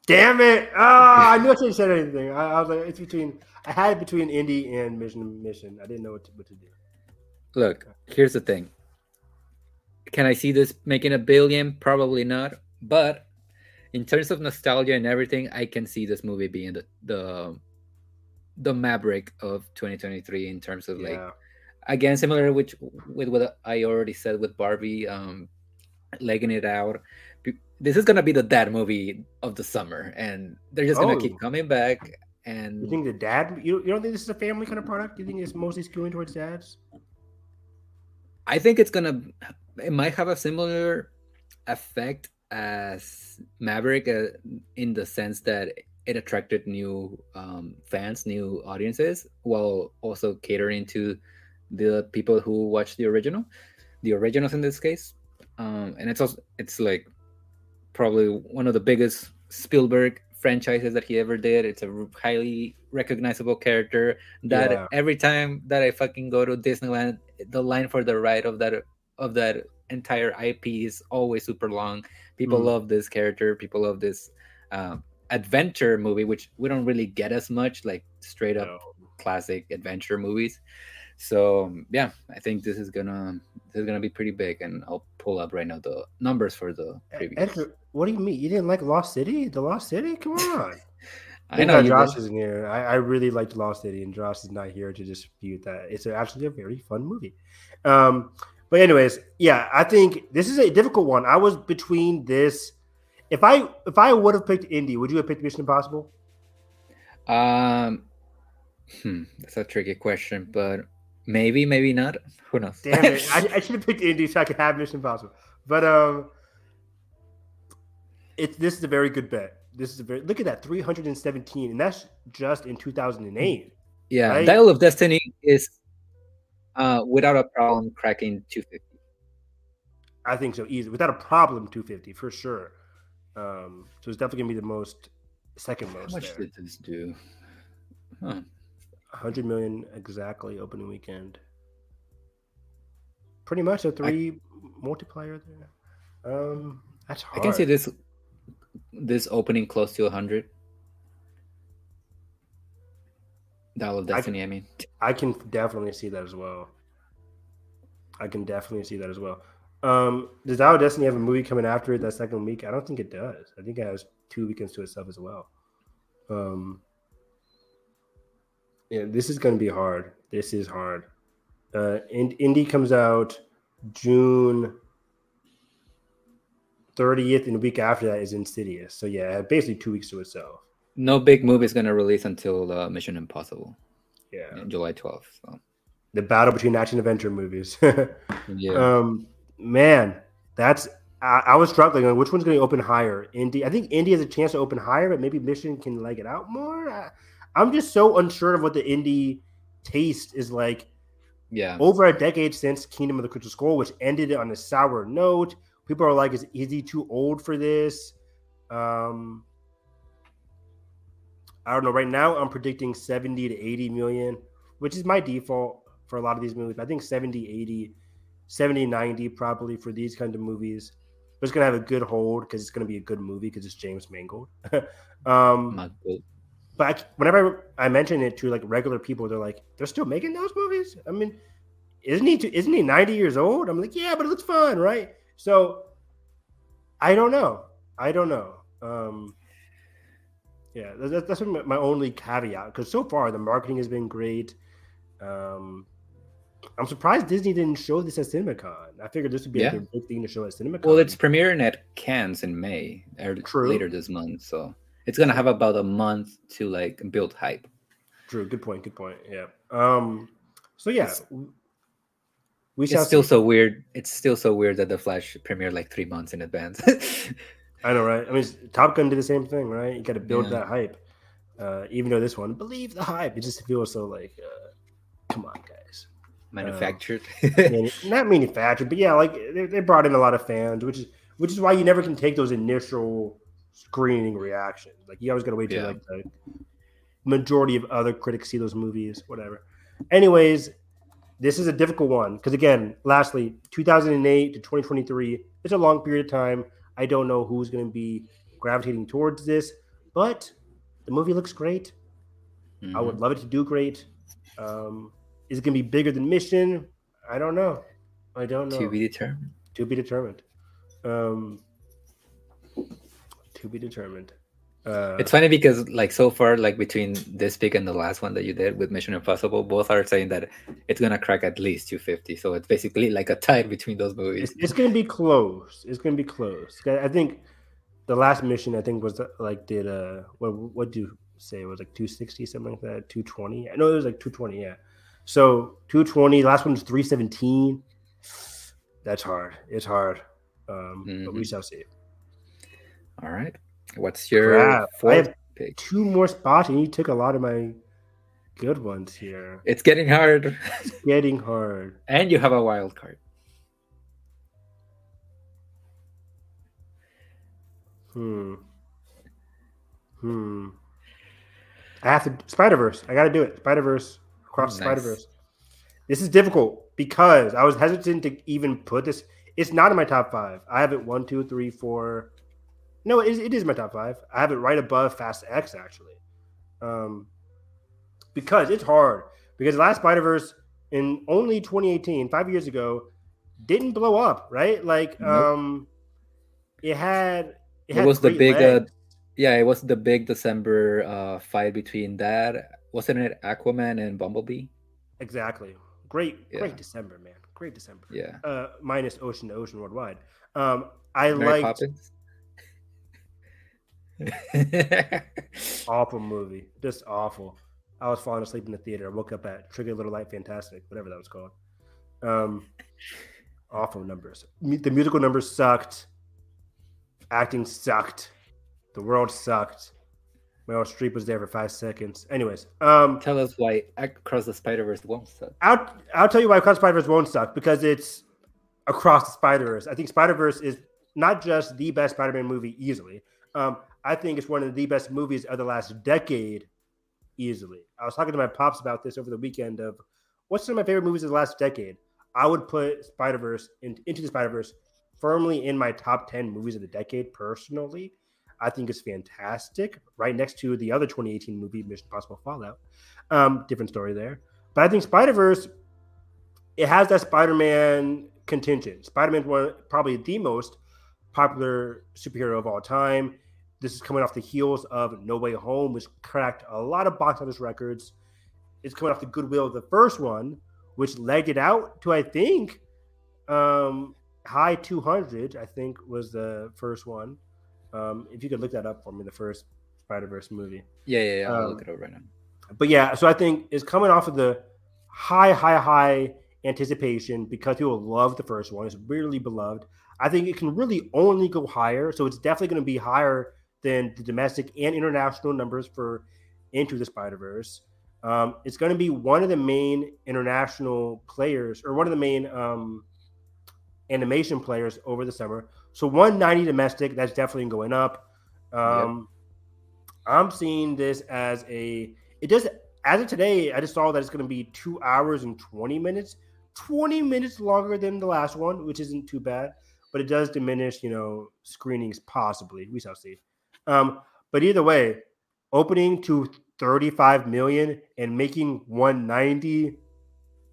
B: Damn it! Oh, I knew I shouldn't said anything. I, I, was like, it's between. I had it between Indy and Mission. Mission. I didn't know what to, what to do.
A: Look, here's the thing. Can I see this making a billion? Probably not. But in terms of nostalgia and everything, I can see this movie being the the, the Maverick of 2023 in terms of like yeah. Again similar with with what I already said with Barbie, um, legging it out. This is gonna be the dad movie of the summer, and they're just gonna oh. keep coming back. And
B: you think the dad? You, you don't think this is a family kind of product? You think it's mostly skewing towards dads?
A: I think it's gonna it might have a similar effect as Maverick uh, in the sense that it attracted new um, fans, new audiences, while also catering to the people who watch the original, the originals in this case. Um, and it's also it's like probably one of the biggest Spielberg franchises that he ever did. It's a highly recognizable character that yeah. every time that I fucking go to Disneyland, the line for the ride of that of that entire IP is always super long. People mm. love this character. People love this um, adventure movie, which we don't really get as much like straight up no. classic adventure movies. So yeah, I think this is gonna this is gonna be pretty big, and I'll pull up right now the numbers for the previous.
B: Edgar, what do you mean? You didn't like Lost City? The Lost City? Come on. I know Josh isn't here. I, I, really liked Lost City, and Josh is not here to dispute that. It's actually a very fun movie. Um, but anyways, yeah, I think this is a difficult one. I was between this. If I if I would have picked Indy, would you have picked Mission Impossible?
A: Um, hmm, that's a tricky question, but maybe, maybe not. Who knows?
B: Damn it! I, I should have picked Indy so I could have Mission Impossible. But um, it's this is a very good bet. This is a very look at that 317, and that's just in 2008.
A: Yeah, right? Dial of Destiny is uh, without a problem cracking 250.
B: I think so, easy without a problem, 250 for sure. Um, so it's definitely gonna be the most second most.
A: How much there. did this do? Huh.
B: 100 million exactly opening weekend. Pretty much a three I, multiplier there. Um, that's hard.
A: I can see this this opening close to 100. Dial of Destiny, I, I, mean.
B: I can definitely see that as well. I can definitely see that as well. Um, does Dial of Destiny have a movie coming after it that second week? I don't think it does. I think it has two weekends to itself as well. Um, yeah, this is going to be hard. This is hard. Uh, Indy comes out June 30th, and the week after that is Insidious. So yeah, basically two weeks to itself
A: no big movie is gonna release until uh, Mission Impossible.
B: Yeah,
A: July twelfth. So.
B: The battle between action adventure movies. yeah. Um, man, that's I, I was struggling on which one's going to open higher. Indy, I think Indy has a chance to open higher, but maybe Mission can leg it out more. I, I'm just so unsure of what the indie taste is like.
A: Yeah.
B: Over a decade since Kingdom of the Crystal Skull, which ended on a sour note. People are like, is, is he too old for this? Um, I don't know. Right now, I'm predicting 70 to 80 million, which is my default for a lot of these movies. I think 70, 80, 70, 90 probably for these kind of movies. But it's going to have a good hold because it's going to be a good movie because it's James Mangold. um, but I, whenever I, I mention it to like regular people, they're like, they're still making those movies? I mean, isn't he, isn't he 90 years old? I'm like, yeah, but it looks fun, right? So I don't know. I don't know. Um, yeah, that's, that's my only caveat because so far the marketing has been great. Um, I'm surprised Disney didn't show this at CinemaCon. I figured this would be yeah. a big thing to show at CinemaCon.
A: Well, it's premiering at Cannes in May or True. later this month, so it's gonna have about a month to like build hype.
B: True. Good point. Good point. Yeah. Um. So yeah,
A: it's, we shall. It's still see. so weird. It's still so weird that the Flash premiered like three months in advance.
B: I know, right? I mean, Top Gun did the same thing, right? You got to build yeah. that hype. Uh, even though this one, believe the hype, it just feels so like, uh, come on, guys.
A: Manufactured,
B: uh, not manufactured, but yeah, like they, they brought in a lot of fans, which is which is why you never can take those initial screening reactions. Like you always got to wait till yeah. like the majority of other critics see those movies, whatever. Anyways, this is a difficult one because again, lastly, 2008 to 2023, it's a long period of time. I don't know who's going to be gravitating towards this, but the movie looks great. Mm-hmm. I would mm-hmm. love it to do great. Um, is it going to be bigger than Mission? I don't know. I don't know.
A: To be determined.
B: To be determined. Um, to be determined.
A: Uh, it's funny because like so far, like between this pick and the last one that you did with Mission Impossible, both are saying that it's gonna crack at least 250. So it's basically like a tie between those movies.
B: It's, it's gonna be close. It's gonna be close. I think the last mission I think was like did uh what what do you say it was like 260 something like that 220. I know it was like 220. Yeah. So 220. Last one was 317. That's hard. It's hard. Um, mm-hmm. But we mm-hmm. shall see.
A: All right. What's your Crap.
B: I have pick? two more spots, and you took a lot of my good ones here.
A: It's getting hard.
B: It's getting hard.
A: And you have a wild card.
B: Hmm. Hmm. I have to Spider Verse. I got to do it. Spider Verse across nice. Spider Verse. This is difficult because I was hesitant to even put this. It's not in my top five. I have it one, two, three, four, no, it is, it is my top five. I have it right above Fast X actually, um, because it's hard. Because Last Spider Verse in only 2018, five years ago, didn't blow up, right? Like, nope. um, it had
A: it, it was the big, uh, yeah, it was the big December uh, fight between that. Wasn't it Aquaman and Bumblebee?
B: Exactly. Great, yeah. great December, man. Great December.
A: Yeah.
B: Uh, minus Ocean to Ocean Worldwide. Um, I like. awful movie, just awful. I was falling asleep in the theater. I woke up at Trip a Little Light Fantastic, whatever that was called. Um, awful numbers. The musical numbers sucked. Acting sucked. The world sucked. Meryl Streep was there for five seconds. Anyways, um,
A: tell us why Across the Spider Verse won't suck.
B: I'll I'll tell you why Across the Spider Verse won't suck because it's across the Spider Verse. I think Spider Verse is not just the best Spider Man movie easily. Um, I think it's one of the best movies of the last decade, easily. I was talking to my pops about this over the weekend of what's some of my favorite movies of the last decade. I would put Spider Verse in, into the Spider Verse firmly in my top ten movies of the decade. Personally, I think it's fantastic. Right next to the other 2018 movie, Mission Impossible Fallout. Um, different story there, but I think Spider Verse it has that Spider Man contingent. Spider Man one probably the most popular superhero of all time. This is coming off the heels of No Way Home, which cracked a lot of box office records. It's coming off the goodwill of the first one, which legged it out to I think um, high 200. I think was the first one. Um, if you could look that up for me, the first Spider Verse movie.
A: Yeah, yeah, yeah. I'll um, look it up right now.
B: But yeah, so I think it's coming off of the high, high, high anticipation because people love the first one. It's really beloved. I think it can really only go higher. So it's definitely going to be higher than the domestic and international numbers for Into the Spider Verse. Um, it's going to be one of the main international players or one of the main um, animation players over the summer. So 190 domestic, that's definitely going up. Um, yep. I'm seeing this as a it does as of today. I just saw that it's going to be two hours and 20 minutes, 20 minutes longer than the last one, which isn't too bad, but it does diminish, you know, screenings possibly. We shall see. Um, but either way, opening to 35 million and making 190,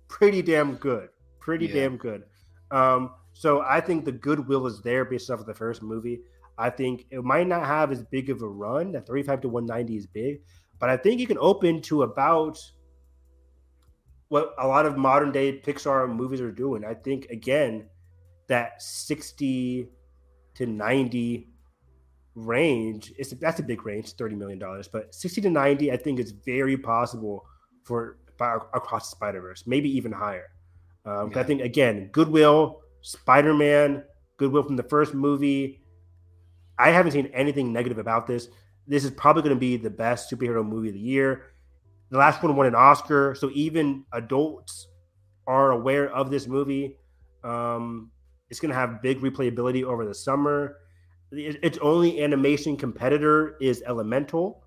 B: pretty damn good. Pretty yeah. damn good. Um, so I think the goodwill is there based off of the first movie. I think it might not have as big of a run. That 35 to 190 is big, but I think you can open to about what a lot of modern day Pixar movies are doing. I think again that 60 to 90 range is that's a big range, 30 million dollars, but 60 to 90 I think is very possible for across the Spider-Verse, maybe even higher. Um, yeah. I think again, Goodwill, Spider-Man, Goodwill from the first movie. I haven't seen anything negative about this. This is probably going to be the best superhero movie of the year. The last one won an Oscar, so even adults are aware of this movie. Um, it's going to have big replayability over the summer. Its only animation competitor is Elemental,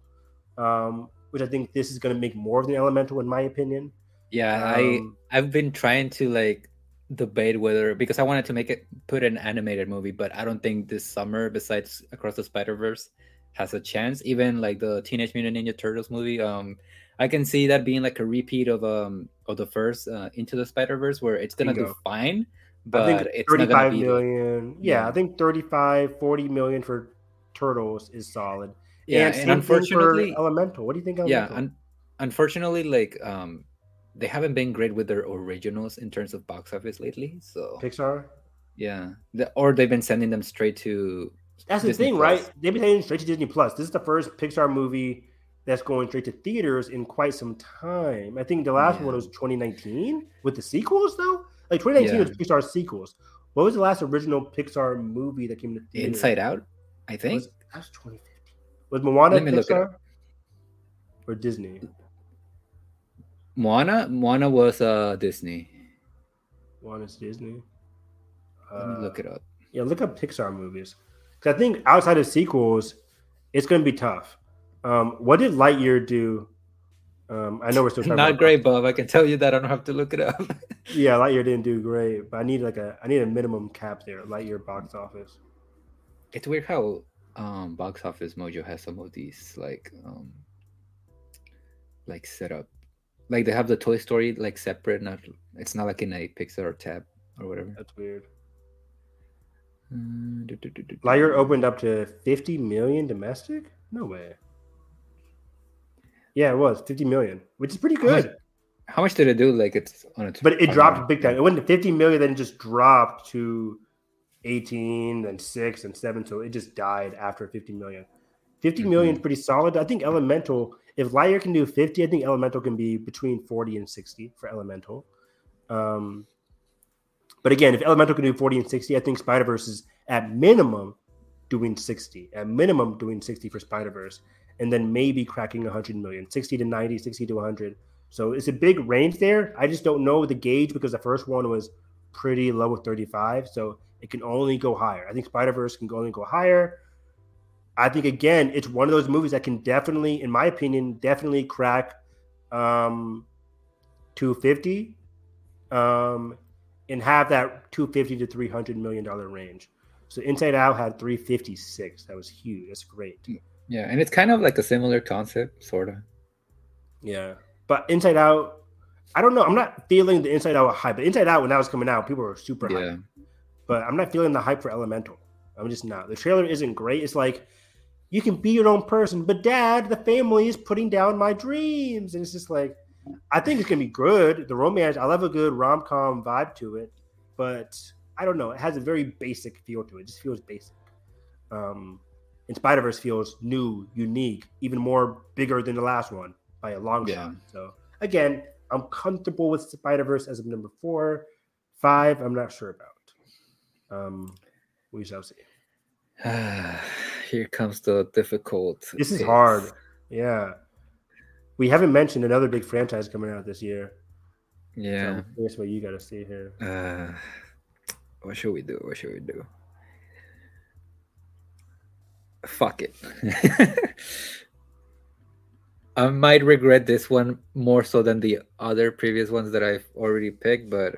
B: um, which I think this is going to make more of the Elemental, in my opinion.
A: Yeah, um, I I've been trying to like debate whether because I wanted to make it put an animated movie, but I don't think this summer, besides Across the Spider Verse, has a chance. Even like the Teenage Mutant Ninja Turtles movie, um, I can see that being like a repeat of um of the first uh, Into the Spider Verse, where it's gonna do fine, but I think it's
B: 35 million. Yeah, yeah, I think 35, 40 million for Turtles is solid.
A: Yeah, and, and unfortunately,
B: Elemental. What do you think?
A: Elemental? Yeah, un- unfortunately, like um, they haven't been great with their originals in terms of box office lately. So
B: Pixar.
A: Yeah, the, or they've been sending them straight to.
B: That's Disney the thing, Plus. right? They've been sending straight to Disney Plus. This is the first Pixar movie that's going straight to theaters in quite some time. I think the last yeah. one was 2019 with the sequels, though. Like 2019 yeah. was Pixar sequels. What was the last original Pixar movie that came to
A: theaters? Inside Out, I think.
B: Was, that was 2015. Was Moana Pixar or Disney?
A: Moana, Moana was uh Disney.
B: Moana's Disney.
A: Let me look it up.
B: Yeah, look up Pixar movies. Because I think outside of sequels, it's going to be tough. Um, what did Lightyear do? Um, I know we're still
A: not great, Bob. I can tell you that I don't have to look it up.
B: yeah, Lightyear didn't do great, but I need like a I need a minimum cap there. Lightyear box office.
A: It's weird how um, box office mojo has some of these like um, like set up, like they have the Toy Story like separate. Not it's not like in a Pixar tab or whatever.
B: That's weird. Uh, Lightyear opened up to 50 million domestic? No way. Yeah, it was 50 million, which is pretty good.
A: How much, how much did it do? Like it's on its
B: But it dropped big time. It went to 50 million, then it just dropped to 18, then 6 and 7. So it just died after 50 million. 50 mm-hmm. million is pretty solid. I think Elemental, if Lightyear can do 50, I think Elemental can be between 40 and 60 for Elemental. Um, but again, if Elemental can do 40 and 60, I think Spider Verse is at minimum doing 60, at minimum doing 60 for Spider Verse and then maybe cracking 100 million, 60 to 90, 60 to 100. So it's a big range there. I just don't know the gauge because the first one was pretty low with 35. So it can only go higher. I think Spider Verse can only go higher. I think again, it's one of those movies that can definitely, in my opinion, definitely crack um, 250 um, and have that 250 to 300 million dollar range. So Inside Out had 356. That was huge. That's great.
A: Yeah, and it's kind of like a similar concept, sort of.
B: Yeah, but Inside Out, I don't know. I'm not feeling the Inside Out hype. But Inside Out, when that was coming out, people were super yeah. hyped. But I'm not feeling the hype for Elemental. I'm just not. The trailer isn't great. It's like you can be your own person, but Dad, the family is putting down my dreams, and it's just like I think it's gonna be good. The romance, I love a good rom com vibe to it, but I don't know. It has a very basic feel to it. It just feels basic. Um, and Spider Verse feels new, unique, even more bigger than the last one by a long yeah. shot. So again, I'm comfortable with Spider Verse as a number four. Five, I'm not sure about. Um, we shall see.
A: Here comes the difficult.
B: This is hard. Yeah, we haven't mentioned another big franchise coming out this year.
A: Yeah,
B: so what you got to see here.
A: Uh, what should we do? What should we do? Fuck it. I might regret this one more so than the other previous ones that I've already picked, but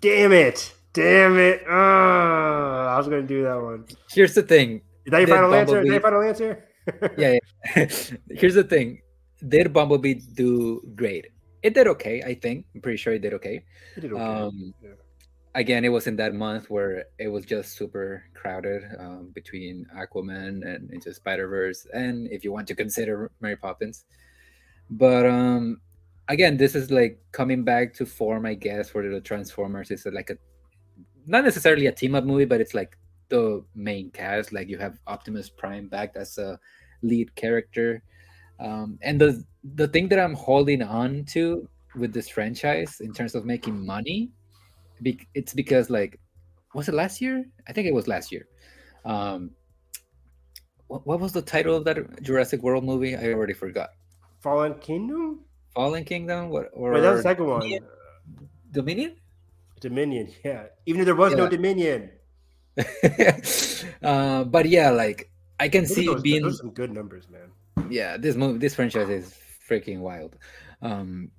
B: damn it, damn it! Oh, I was gonna do that one.
A: Here's the thing.
B: Is that your final Bumblebee... answer? Is that your final answer?
A: yeah. yeah. Here's the thing. Did Bumblebee do great? It did okay. I think. I'm pretty sure it did okay. It did okay. Um, yeah again, it was in that month where it was just super crowded um, between Aquaman and Into Spider Verse, and if you want to consider Mary Poppins. But um, again, this is like coming back to form, I guess, for the Transformers. It's like a not necessarily a team up movie, but it's like the main cast. Like you have Optimus Prime back as a lead character. Um, and the the thing that I'm holding on to with this franchise in terms of making money, it's because like, was it last year? I think it was last year. Um, what, what was the title of that Jurassic World movie? I already forgot.
B: Fallen Kingdom.
A: Fallen Kingdom. What?
B: Or Wait, that was the second one.
A: Dominion.
B: Dominion. Yeah. Even if there was yeah. no Dominion.
A: uh, but yeah, like I can see
B: those,
A: being
B: those some good numbers, man.
A: Yeah, this movie, this franchise is freaking wild. Um,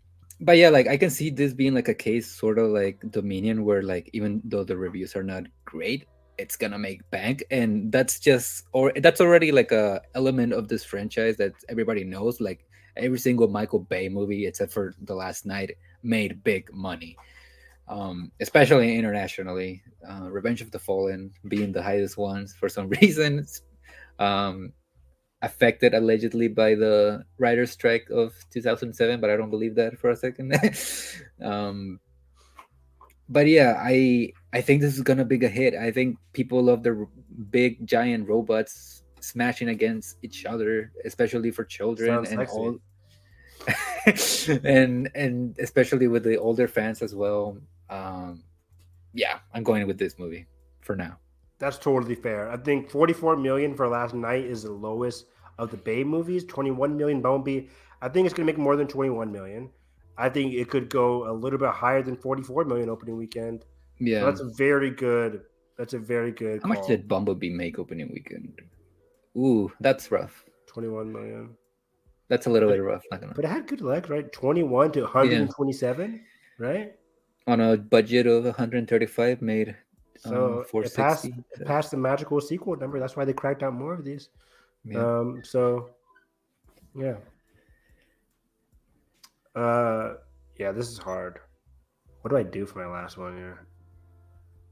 A: but yeah, like I can see this being like a case, sort of like Dominion, where like even though the reviews are not great, it's gonna make bank, and that's just or that's already like a element of this franchise that everybody knows. Like every single Michael Bay movie, except for The Last Knight, made big money um, especially internationally. Uh, Revenge of the Fallen being the highest ones for some reason, um, affected allegedly by the writer's strike of 2007, but I don't believe that for a second. um, but yeah, I I think this is gonna be a hit. I think people love the big giant robots smashing against each other, especially for children Sounds and sexy. all. and and especially with the older fans as well um, yeah, I'm going with this movie for now.
B: That's totally fair. I think 44 million for Last Knight is the lowest of the Bay movies. 21 million Bumblebee. I think it's going to make more than 21 million. I think it could go a little bit higher than 44 million opening weekend. Yeah, so that's a very good. That's a very good.
A: How call. much did Bumblebee make opening weekend? Ooh, that's rough.
B: 21 million.
A: That's a little but, bit rough. Not gonna.
B: But it had good legs, right? 21 to 127, yeah. right?
A: on a budget of 135 made
B: so um, it passed, it passed the magical sequel number. That's why they cracked out more of these. Yeah. um so yeah. Uh yeah this is hard. What do i do for my last one here?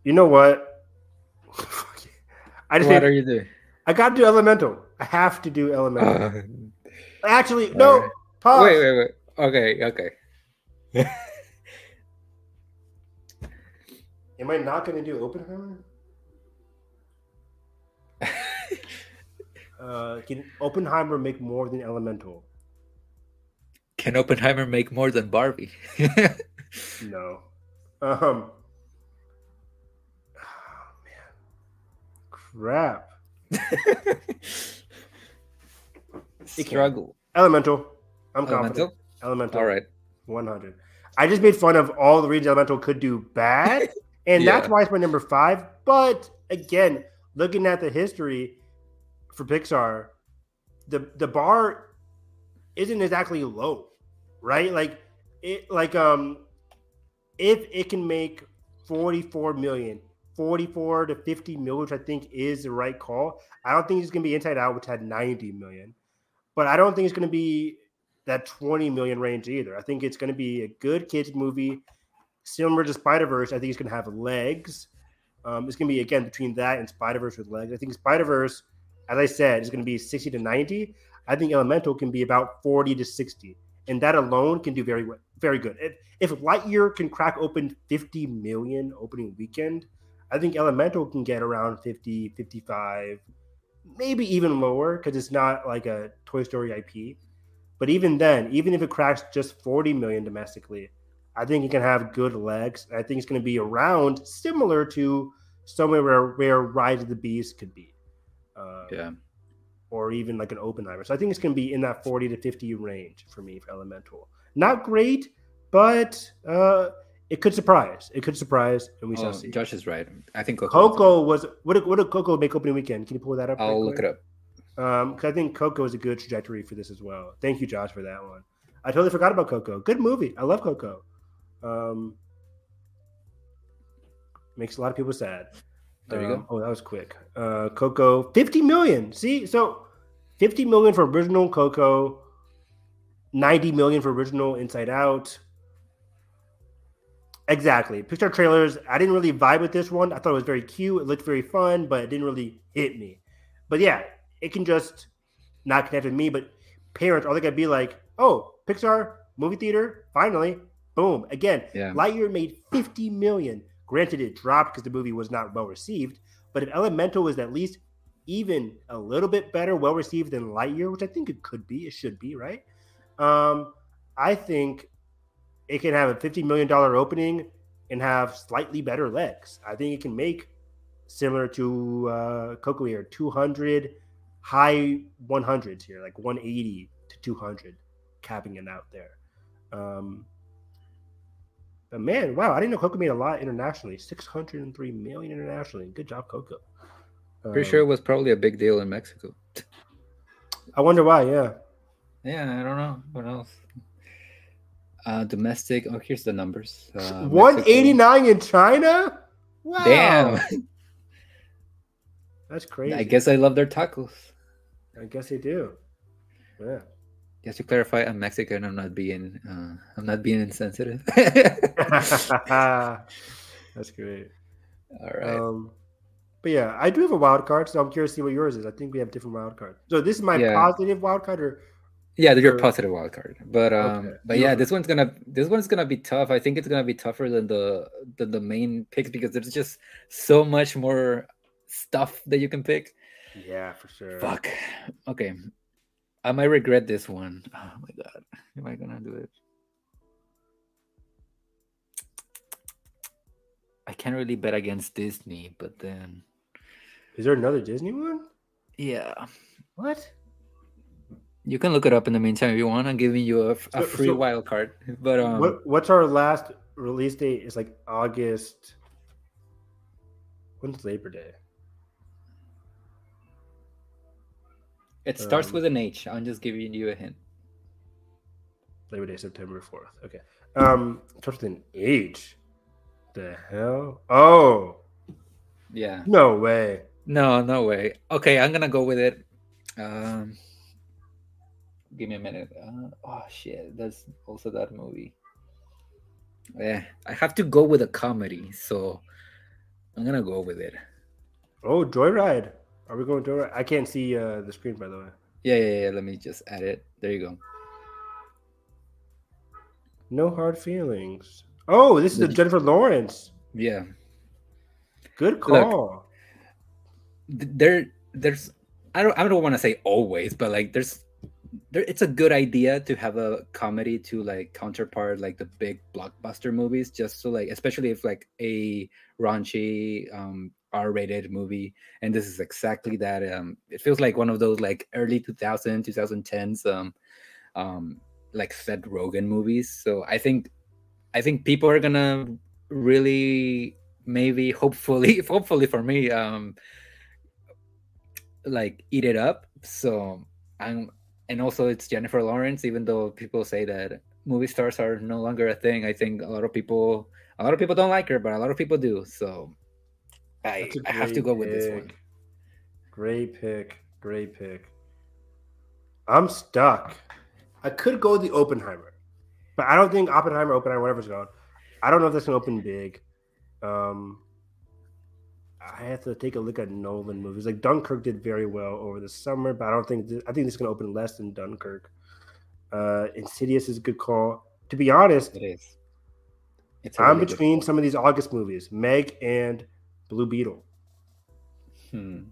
B: You know what?
A: I just what are you doing?
B: I gotta do elemental. I have to do elemental. Uh, actually no right.
A: pause. wait wait wait. Okay okay
B: Am I not going to do Oppenheimer? uh, can Oppenheimer make more than Elemental?
A: Can Oppenheimer make more than Barbie?
B: no. Um. Oh, man. Crap.
A: Struggle.
B: Elemental. I'm confident. Elemental. Elemental.
A: All right.
B: 100. I just made fun of all the reasons Elemental could do bad. And yeah. that's why it's my number five. But again, looking at the history for Pixar, the the bar isn't exactly low, right? Like it like um if it can make 44 million, 44 to 50 million, which I think is the right call. I don't think it's gonna be Inside Out, which had 90 million, but I don't think it's gonna be that 20 million range either. I think it's gonna be a good kids movie Similar to Spider Verse, I think it's going to have legs. Um, it's going to be again between that and Spider Verse with legs. I think Spider Verse, as I said, is going to be sixty to ninety. I think Elemental can be about forty to sixty, and that alone can do very very good. If, if Lightyear can crack open fifty million opening weekend, I think Elemental can get around 50, 55, maybe even lower because it's not like a Toy Story IP. But even then, even if it cracks just 40 million domestically, I think he can have good legs. I think it's going to be around similar to somewhere where, where Rise of the Beast could be.
A: Uh, yeah.
B: Or even like an Oppenheimer. So I think it's going to be in that 40 to 50 range for me for Elemental. Not great, but uh, it could surprise. It could surprise, and we oh, shall see.
A: Josh is right. I think
B: Coco, Coco was what did, what did Coco make opening weekend? Can you pull that up?
A: I'll look it up.
B: Um, because I think Coco is a good trajectory for this as well. Thank you, Josh, for that one. I totally forgot about Coco. Good movie. I love Coco. Um, makes a lot of people sad.
A: There you
B: go.
A: Um,
B: oh, that was quick. Uh, Coco, 50 million. See, so 50 million for original Coco, 90 million for original Inside Out. Exactly. Pixar trailers. I didn't really vibe with this one. I thought it was very cute. It looked very fun, but it didn't really hit me. But yeah, it can just not connect with me. But parents are they gonna be like, oh, Pixar movie theater, finally, boom. Again,
A: yeah.
B: Lightyear made 50 million. Granted, it dropped because the movie was not well received. But if Elemental was at least even a little bit better, well received than Lightyear, which I think it could be, it should be, right? Um, I think it can have a $50 million opening and have slightly better legs. I think it can make similar to uh, Coco here, 200, high 100s here, like 180 to 200, capping it out there. Um, but man, wow, I didn't know Coco made a lot internationally. 603 million internationally. Good job, Coco.
A: Pretty um, sure it was probably a big deal in Mexico.
B: I wonder why, yeah.
A: Yeah, I don't know. What else? Uh, domestic. Oh, here's the numbers.
B: Uh, 189 in China? Wow.
A: Damn.
B: That's crazy.
A: I guess I love their tacos.
B: I guess they do. Yeah.
A: Just to clarify, I'm Mexican. I'm not being uh, I'm not being insensitive.
B: That's great.
A: All right.
B: Um, but yeah, I do have a wild card, so I'm curious to see what yours is. I think we have different wild cards. So this is my yeah. positive wild card, or
A: yeah, your positive wild card. But um, okay. but yeah, this one's gonna this one's gonna be tough. I think it's gonna be tougher than the than the main picks because there's just so much more stuff that you can pick.
B: Yeah, for sure.
A: Fuck. Okay. I might regret this one. Oh my god. Am I gonna do it? I can't really bet against Disney, but then
B: Is there another Disney one?
A: Yeah.
B: What?
A: You can look it up in the meantime if you want. I'm giving you a, a free so, wild card. But um
B: what, what's our last release date? It's like August. When's Labor Day?
A: It starts um, with an H. I'm just giving you a hint.
B: Labor Day, September 4th. Okay. Um, starts with an H. The hell? Oh.
A: Yeah.
B: No way.
A: No, no way. Okay, I'm gonna go with it. Um, give me a minute. Uh, oh shit, that's also that movie. Yeah, I have to go with a comedy, so I'm gonna go with it.
B: Oh, Joyride. Are we going to? I can't see uh, the screen, by the way.
A: Yeah, yeah, yeah. Let me just add it. There you go.
B: No hard feelings. Oh, this is the Jennifer Lawrence.
A: Yeah.
B: Good call.
A: Look, there, there's. I don't. I don't want to say always, but like, there's. There, it's a good idea to have a comedy to like counterpart like the big blockbuster movies, just so like, especially if like a raunchy um r-rated movie and this is exactly that um it feels like one of those like early 2000 2010s um um like Seth Rogen movies. So i think i think people are gonna really maybe hopefully hopefully for me um like eat it up. So i'm and also it's jennifer lawrence even though people say that movie stars are no longer a thing i think a lot of people a lot of people don't like her but a lot of people do. So I, I have to go pick. with this one.
B: Great pick. Great pick. I'm stuck. I could go the Oppenheimer, but I don't think Oppenheimer, Oppenheimer, whatever's going. I don't know if that's gonna open big. Um, I have to take a look at Nolan movies. Like Dunkirk did very well over the summer, but I don't think this, I think this is gonna open less than Dunkirk. Uh, Insidious is a good call. To be honest,
A: it is.
B: It's I'm between some of these August movies, Meg and Blue Beetle.
A: Hmm.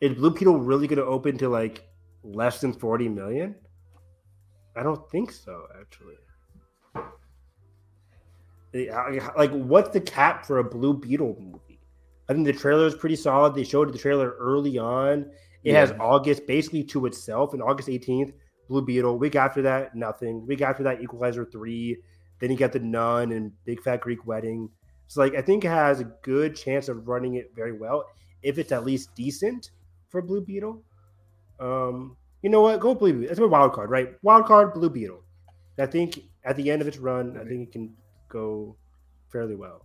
B: Is Blue Beetle really going to open to like less than 40 million? I don't think so, actually. Like, what's the cap for a Blue Beetle movie? I think the trailer is pretty solid. They showed the trailer early on. It yeah. has August basically to itself, and August 18th, Blue Beetle. Week after that, nothing. Week after that, Equalizer 3. Then you got The Nun and Big Fat Greek Wedding. So like I think it has a good chance of running it very well if it's at least decent for Blue Beetle. Um, you know what? Go Blue Beetle. That's my wild card, right? Wild card, Blue Beetle. I think at the end of its run, I think it can go fairly well.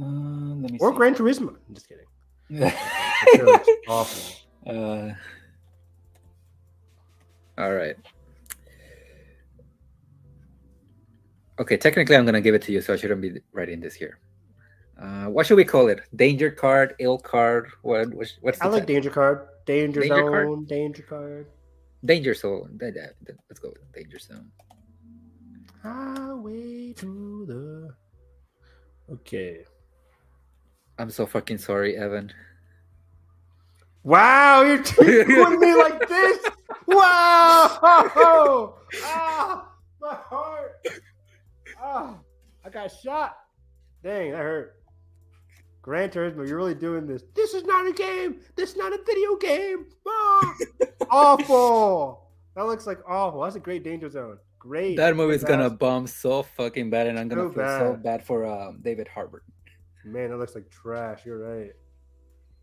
A: Uh,
B: or see. Gran Turismo. I'm just kidding.
A: awful. Uh, all right. Okay, technically, I'm gonna give it to you, so I shouldn't be writing this here. Uh, what should we call it? Danger card, ill card. What? What's, what's
B: I like danger card, danger, danger zone, card? danger card.
A: Danger Zone. Let's go with Danger Zone.
B: Highway to the. Okay.
A: I'm so fucking sorry, Evan.
B: Wow, you're doing me like this. Wow! Ah, my heart. Ah, I got shot. Dang, that hurt. Gran Turismo, you're really doing this. This is not a game. This is not a video game. Ah, awful. That looks like awful. That's a great danger zone. Great.
A: That movie's gonna bomb so fucking bad, and I'm gonna so feel bad. so bad for um, David Harbour.
B: Man, that looks like trash. You're right.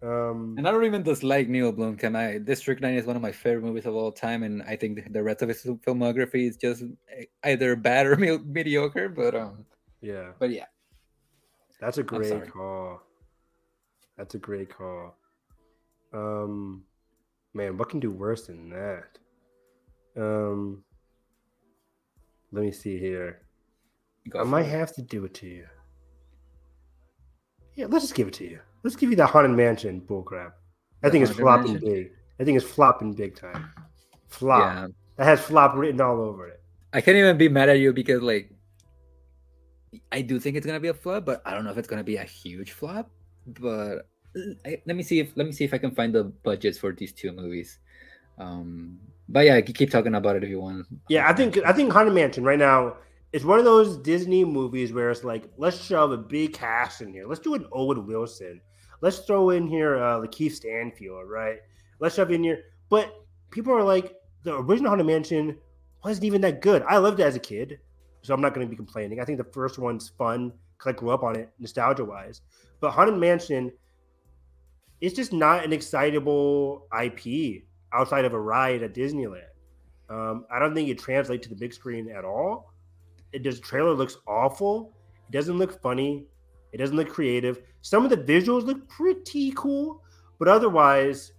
B: Um,
A: and I don't even dislike Neill Blomkamp. I District Nine is one of my favorite movies of all time, and I think the rest of his filmography is just either bad or mediocre. But um,
B: yeah,
A: but yeah,
B: that's a great call. That's a great call. Um, man, what can do worse than that? Um, let me see here. Go I might it. have to do it to you. Yeah, let's just give it to you. Let's give you the haunted mansion bullcrap. I think it's flopping mansion? big. I think it's flopping big time. Flop. Yeah. That has flop written all over it.
A: I can't even be mad at you because like I do think it's gonna be a flop, but I don't know if it's gonna be a huge flop. But I, let me see if let me see if I can find the budgets for these two movies. Um, but yeah, keep talking about it if you want.
B: Yeah, I think I think Haunted Mansion right now is one of those Disney movies where it's like let's shove a big cast in here. Let's do an Owen Wilson. Let's throw in here uh, Lakeith Stanfield, right? Let's shove in here. But people are like the original Haunted Mansion wasn't even that good. I loved it as a kid, so I'm not going to be complaining. I think the first one's fun because I grew up on it nostalgia wise. But Haunted Mansion it's just not an excitable IP outside of a ride at Disneyland. Um, I don't think it translates to the big screen at all. It does. Trailer looks awful. It doesn't look funny. It doesn't look creative. Some of the visuals look pretty cool, but otherwise,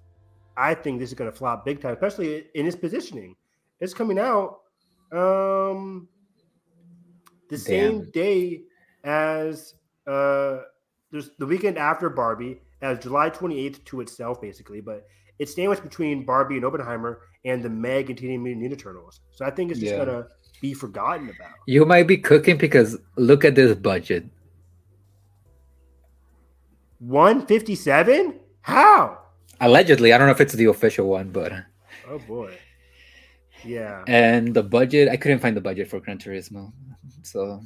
B: I think this is going to flop big time, especially in its positioning. It's coming out um, the Damn. same day as uh, there's the weekend after Barbie as July 28th to itself, basically. But it's sandwiched between Barbie and Oppenheimer and the Meg and Teenage Mutant Ninja Turtles. So I think it's just yeah. gonna be forgotten about.
A: You might be cooking because look at this budget.
B: 157? How?
A: Allegedly, I don't know if it's the official one, but
B: oh boy, yeah.
A: And the budget, I couldn't find the budget for Gran Turismo, so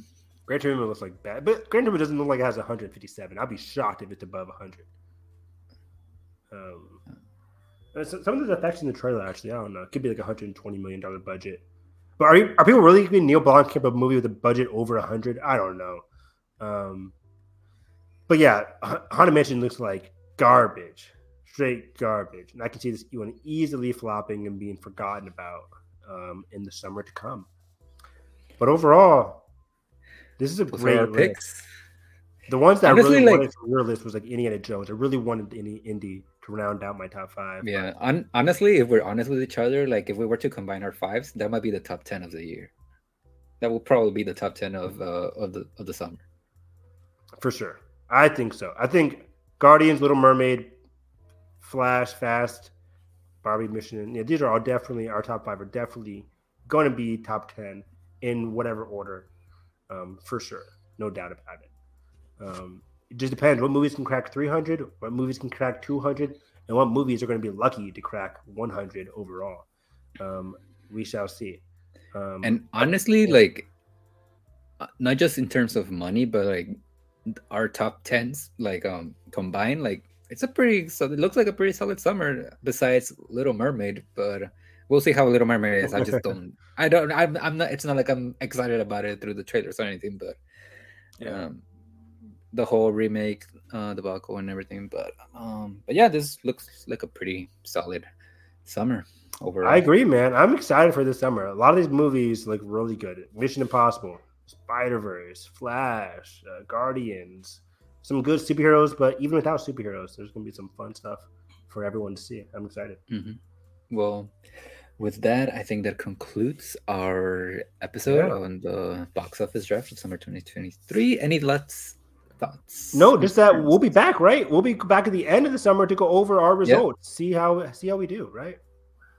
B: Gran Turismo looks like bad, but Gran Turismo doesn't look like it has 157. I'd be shocked if it's above 100. Um, some of the effects in the trailer, actually, I don't know. It could be like a hundred and twenty million dollar budget. But are you, are people really giving Neill Blomkamp a movie with a budget over a hundred? I don't know. Um, but yeah, Haunted Mansion looks like garbage, straight garbage, and I can see this one easily flopping and being forgotten about um, in the summer to come. But overall, this is a great list. The ones that Honestly, really like, wanted for your list was like Indiana Jones. I really wanted any Indy to round out my top five.
A: Yeah, Un- honestly, if we're honest with each other, like if we were to combine our fives, that might be the top ten of the year. That will probably be the top ten of uh, of the of the summer.
B: For sure, I think so. I think Guardians, Little Mermaid, Flash, Fast, Barbie Mission. Yeah, these are all definitely our top five. Are definitely going to be top ten in whatever order, um, for sure, no doubt about it. Um, it just depends what movies can crack 300, what movies can crack 200, and what movies are going to be lucky to crack 100 overall. Um, we shall see. Um,
A: and honestly, like, uh, not just in terms of money, but like our top tens, like um combined, like it's a pretty. So it looks like a pretty solid summer. Besides Little Mermaid, but we'll see how Little Mermaid is. I just don't. I don't. I'm. I'm not. It's not like I'm excited about it through the trailers or anything, but yeah. Um, the whole remake uh debacle and everything but um but yeah this looks like a pretty solid summer overall
B: i agree man i'm excited for this summer a lot of these movies look really good mission impossible spider-verse flash uh, guardians some good superheroes but even without superheroes there's gonna be some fun stuff for everyone to see i'm excited
A: mm-hmm. well with that, I think that concludes our episode yeah. on the box office draft of summer 2023. Any last thoughts?
B: No, just that we'll be back, right? We'll be back at the end of the summer to go over our results, see how see how we do, right?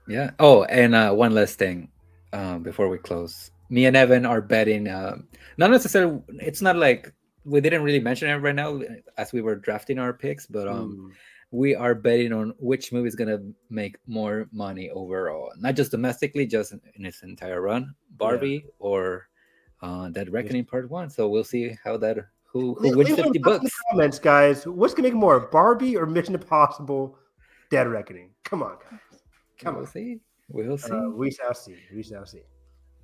A: Yeah. Oh, and uh, one last thing um, before we close. Me and Evan are betting. Uh, not necessarily. It's not like we didn't really mention it right now as we were drafting our picks, but um, mm. we are betting on which movie is gonna make more money overall, not just domestically, just in its entire run. Barbie yeah. or uh, Dead Reckoning Part One. So we'll see how that who who wins fifty bucks.
B: comments, guys. What's gonna make more, Barbie or Mission Impossible? Dead Reckoning. Come on, guys.
A: Come we'll on. see. We'll uh, see. Uh,
B: we shall see. We shall see.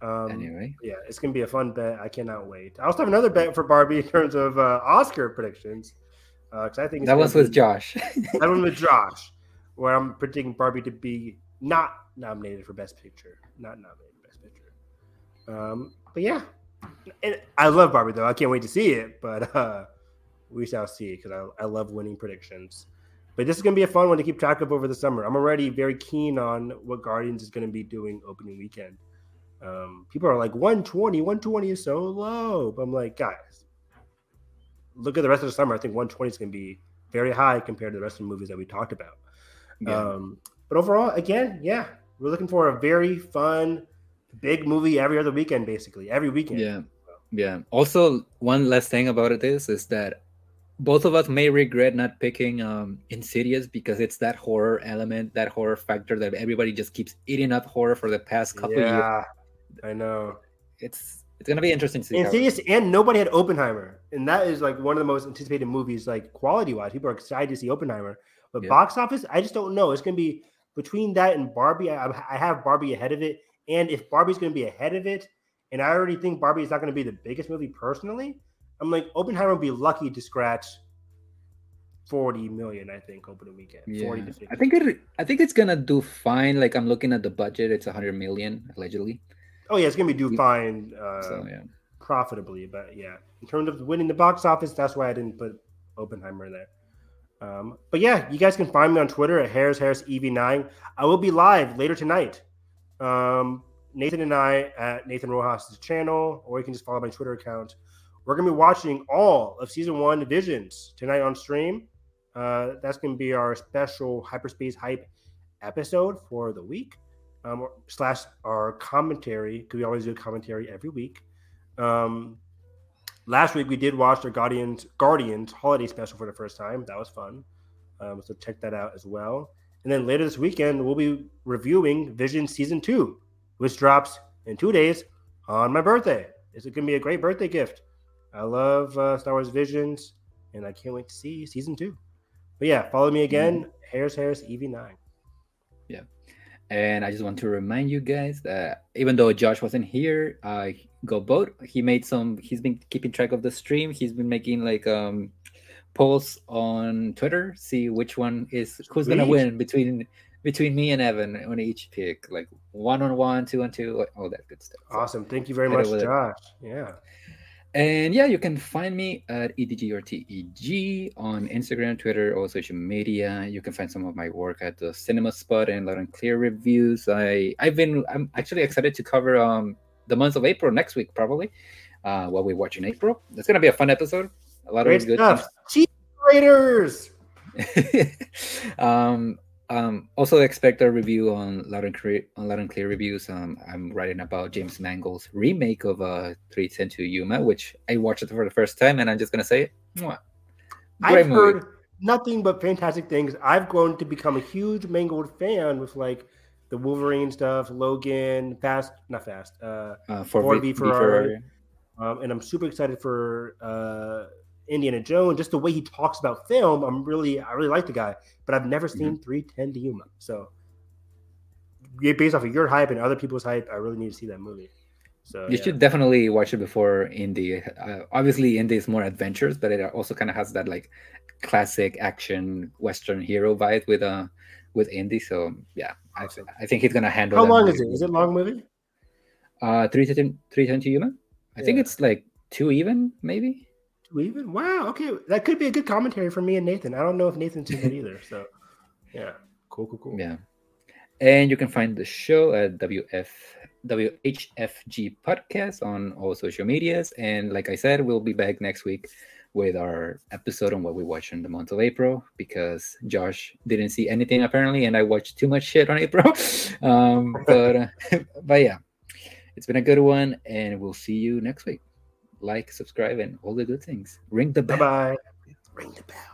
A: Um, anyway,
B: yeah, it's gonna be a fun bet. I cannot wait. I also have another bet for Barbie in terms of uh, Oscar predictions. Because uh, I think
A: that was with Josh.
B: that one with Josh, where I'm predicting Barbie to be not nominated for Best Picture, not nominated for Best Picture. Um, but yeah, and I love Barbie though. I can't wait to see it, but uh, we shall see because I, I love winning predictions. But this is going to be a fun one to keep track of over the summer. I'm already very keen on what Guardians is going to be doing opening weekend. Um, people are like 120, 120 is so low. But I'm like, guys, look at the rest of the summer. I think 120 is going to be very high compared to the rest of the movies that we talked about. Yeah. Um, but overall, again, yeah, we're looking for a very fun, big movie every other weekend, basically every weekend.
A: Yeah, yeah. Also, one last thing about it is, is that both of us may regret not picking um, Insidious because it's that horror element, that horror factor that everybody just keeps eating up horror for the past couple yeah, years.
B: I know.
A: It's it's gonna be interesting to see.
B: Insidious and nobody had Oppenheimer, and that is like one of the most anticipated movies, like quality wise. People are excited to see Oppenheimer, but box office, I just don't know. It's gonna be between that and Barbie. I, I have Barbie ahead of it, and if Barbie's gonna be ahead of it, and I already think Barbie is not gonna be the biggest movie personally, I'm like Oppenheimer would be lucky to scratch 40 million, I think, opening weekend. Yeah. 40 to 50.
A: I think it I think it's gonna do fine. Like I'm looking at the budget, it's hundred million allegedly.
B: Oh yeah, it's gonna be do fine uh, so, yeah. profitably, but yeah, in terms of winning the box office, that's why I didn't put Oppenheimer there. Um, but yeah, you guys can find me on Twitter at Harris Harris EV9. I will be live later tonight. Um, Nathan and I at Nathan Rojas' channel, or you can just follow my Twitter account. We're gonna be watching all of season one Visions tonight on stream. Uh, that's gonna be our special hyperspace hype episode for the week um, slash our commentary because we always do a commentary every week. Um, last week we did watch our Guardians Guardians holiday special for the first time. That was fun. Um, so check that out as well. And then later this weekend we'll be reviewing Vision season two, which drops in two days on my birthday. It's going to be a great birthday gift. I love uh, Star Wars Visions, and I can't wait to see season two. But yeah, follow me again, mm-hmm. Harris Harris EV9.
A: Yeah. And I just want to remind you guys that even though Josh wasn't here, uh, go boat. He made some. He's been keeping track of the stream. He's been making like um polls on Twitter, see which one is who's gonna win between between me and Evan on each pick, like one on one, two on two, all that good stuff.
B: Awesome. Thank you very much, Josh. Yeah.
A: And yeah, you can find me at EDGRTEG on Instagram, Twitter, or social media. You can find some of my work at the Cinema Spot and Loud and Clear reviews. I I've been I'm actually excited to cover um the month of April next week probably. Uh, what we watch in April. It's gonna be a fun episode. A lot Great of good stuff.
B: Cheat Raiders.
A: um, um, also expect a review on Loud and Clear, on Loud and Clear reviews. Um, I'm writing about James Mangold's remake of uh, 310 to Yuma, which I watched it for the first time, and I'm just gonna say it. Mwah.
B: I've movie. heard nothing but fantastic things. I've grown to become a huge Mangold fan with like the Wolverine stuff, Logan, Fast, not Fast, uh, uh for Ford v Ferrari, um, and I'm super excited for uh, Indiana Jones, just the way he talks about film, I'm really I really like the guy, but I've never seen mm-hmm. 310 to Yuma. So based off of your hype and other people's hype, I really need to see that movie. So
A: you yeah. should definitely watch it before Indy. Uh, obviously, Indy is more adventures, but it also kind of has that like classic action western hero vibe with uh with Indy. So yeah, I, I think he's gonna handle. It.
B: How long is it? Is it long movie?
A: Uh, 310, 310 to Yuma. I yeah. think it's like two even, maybe
B: even Wow. Okay, that could be a good commentary for me and Nathan. I don't know if Nathan's seen it either. So, yeah, cool, cool, cool.
A: Yeah, and you can find the show at WF WHFG podcast on all social medias. And like I said, we'll be back next week with our episode on what we watched in the month of April because Josh didn't see anything apparently, and I watched too much shit on April. um, but uh, but yeah, it's been a good one, and we'll see you next week like, subscribe, and all the good things. Ring the bell.
B: Bye bye. Ring the bell.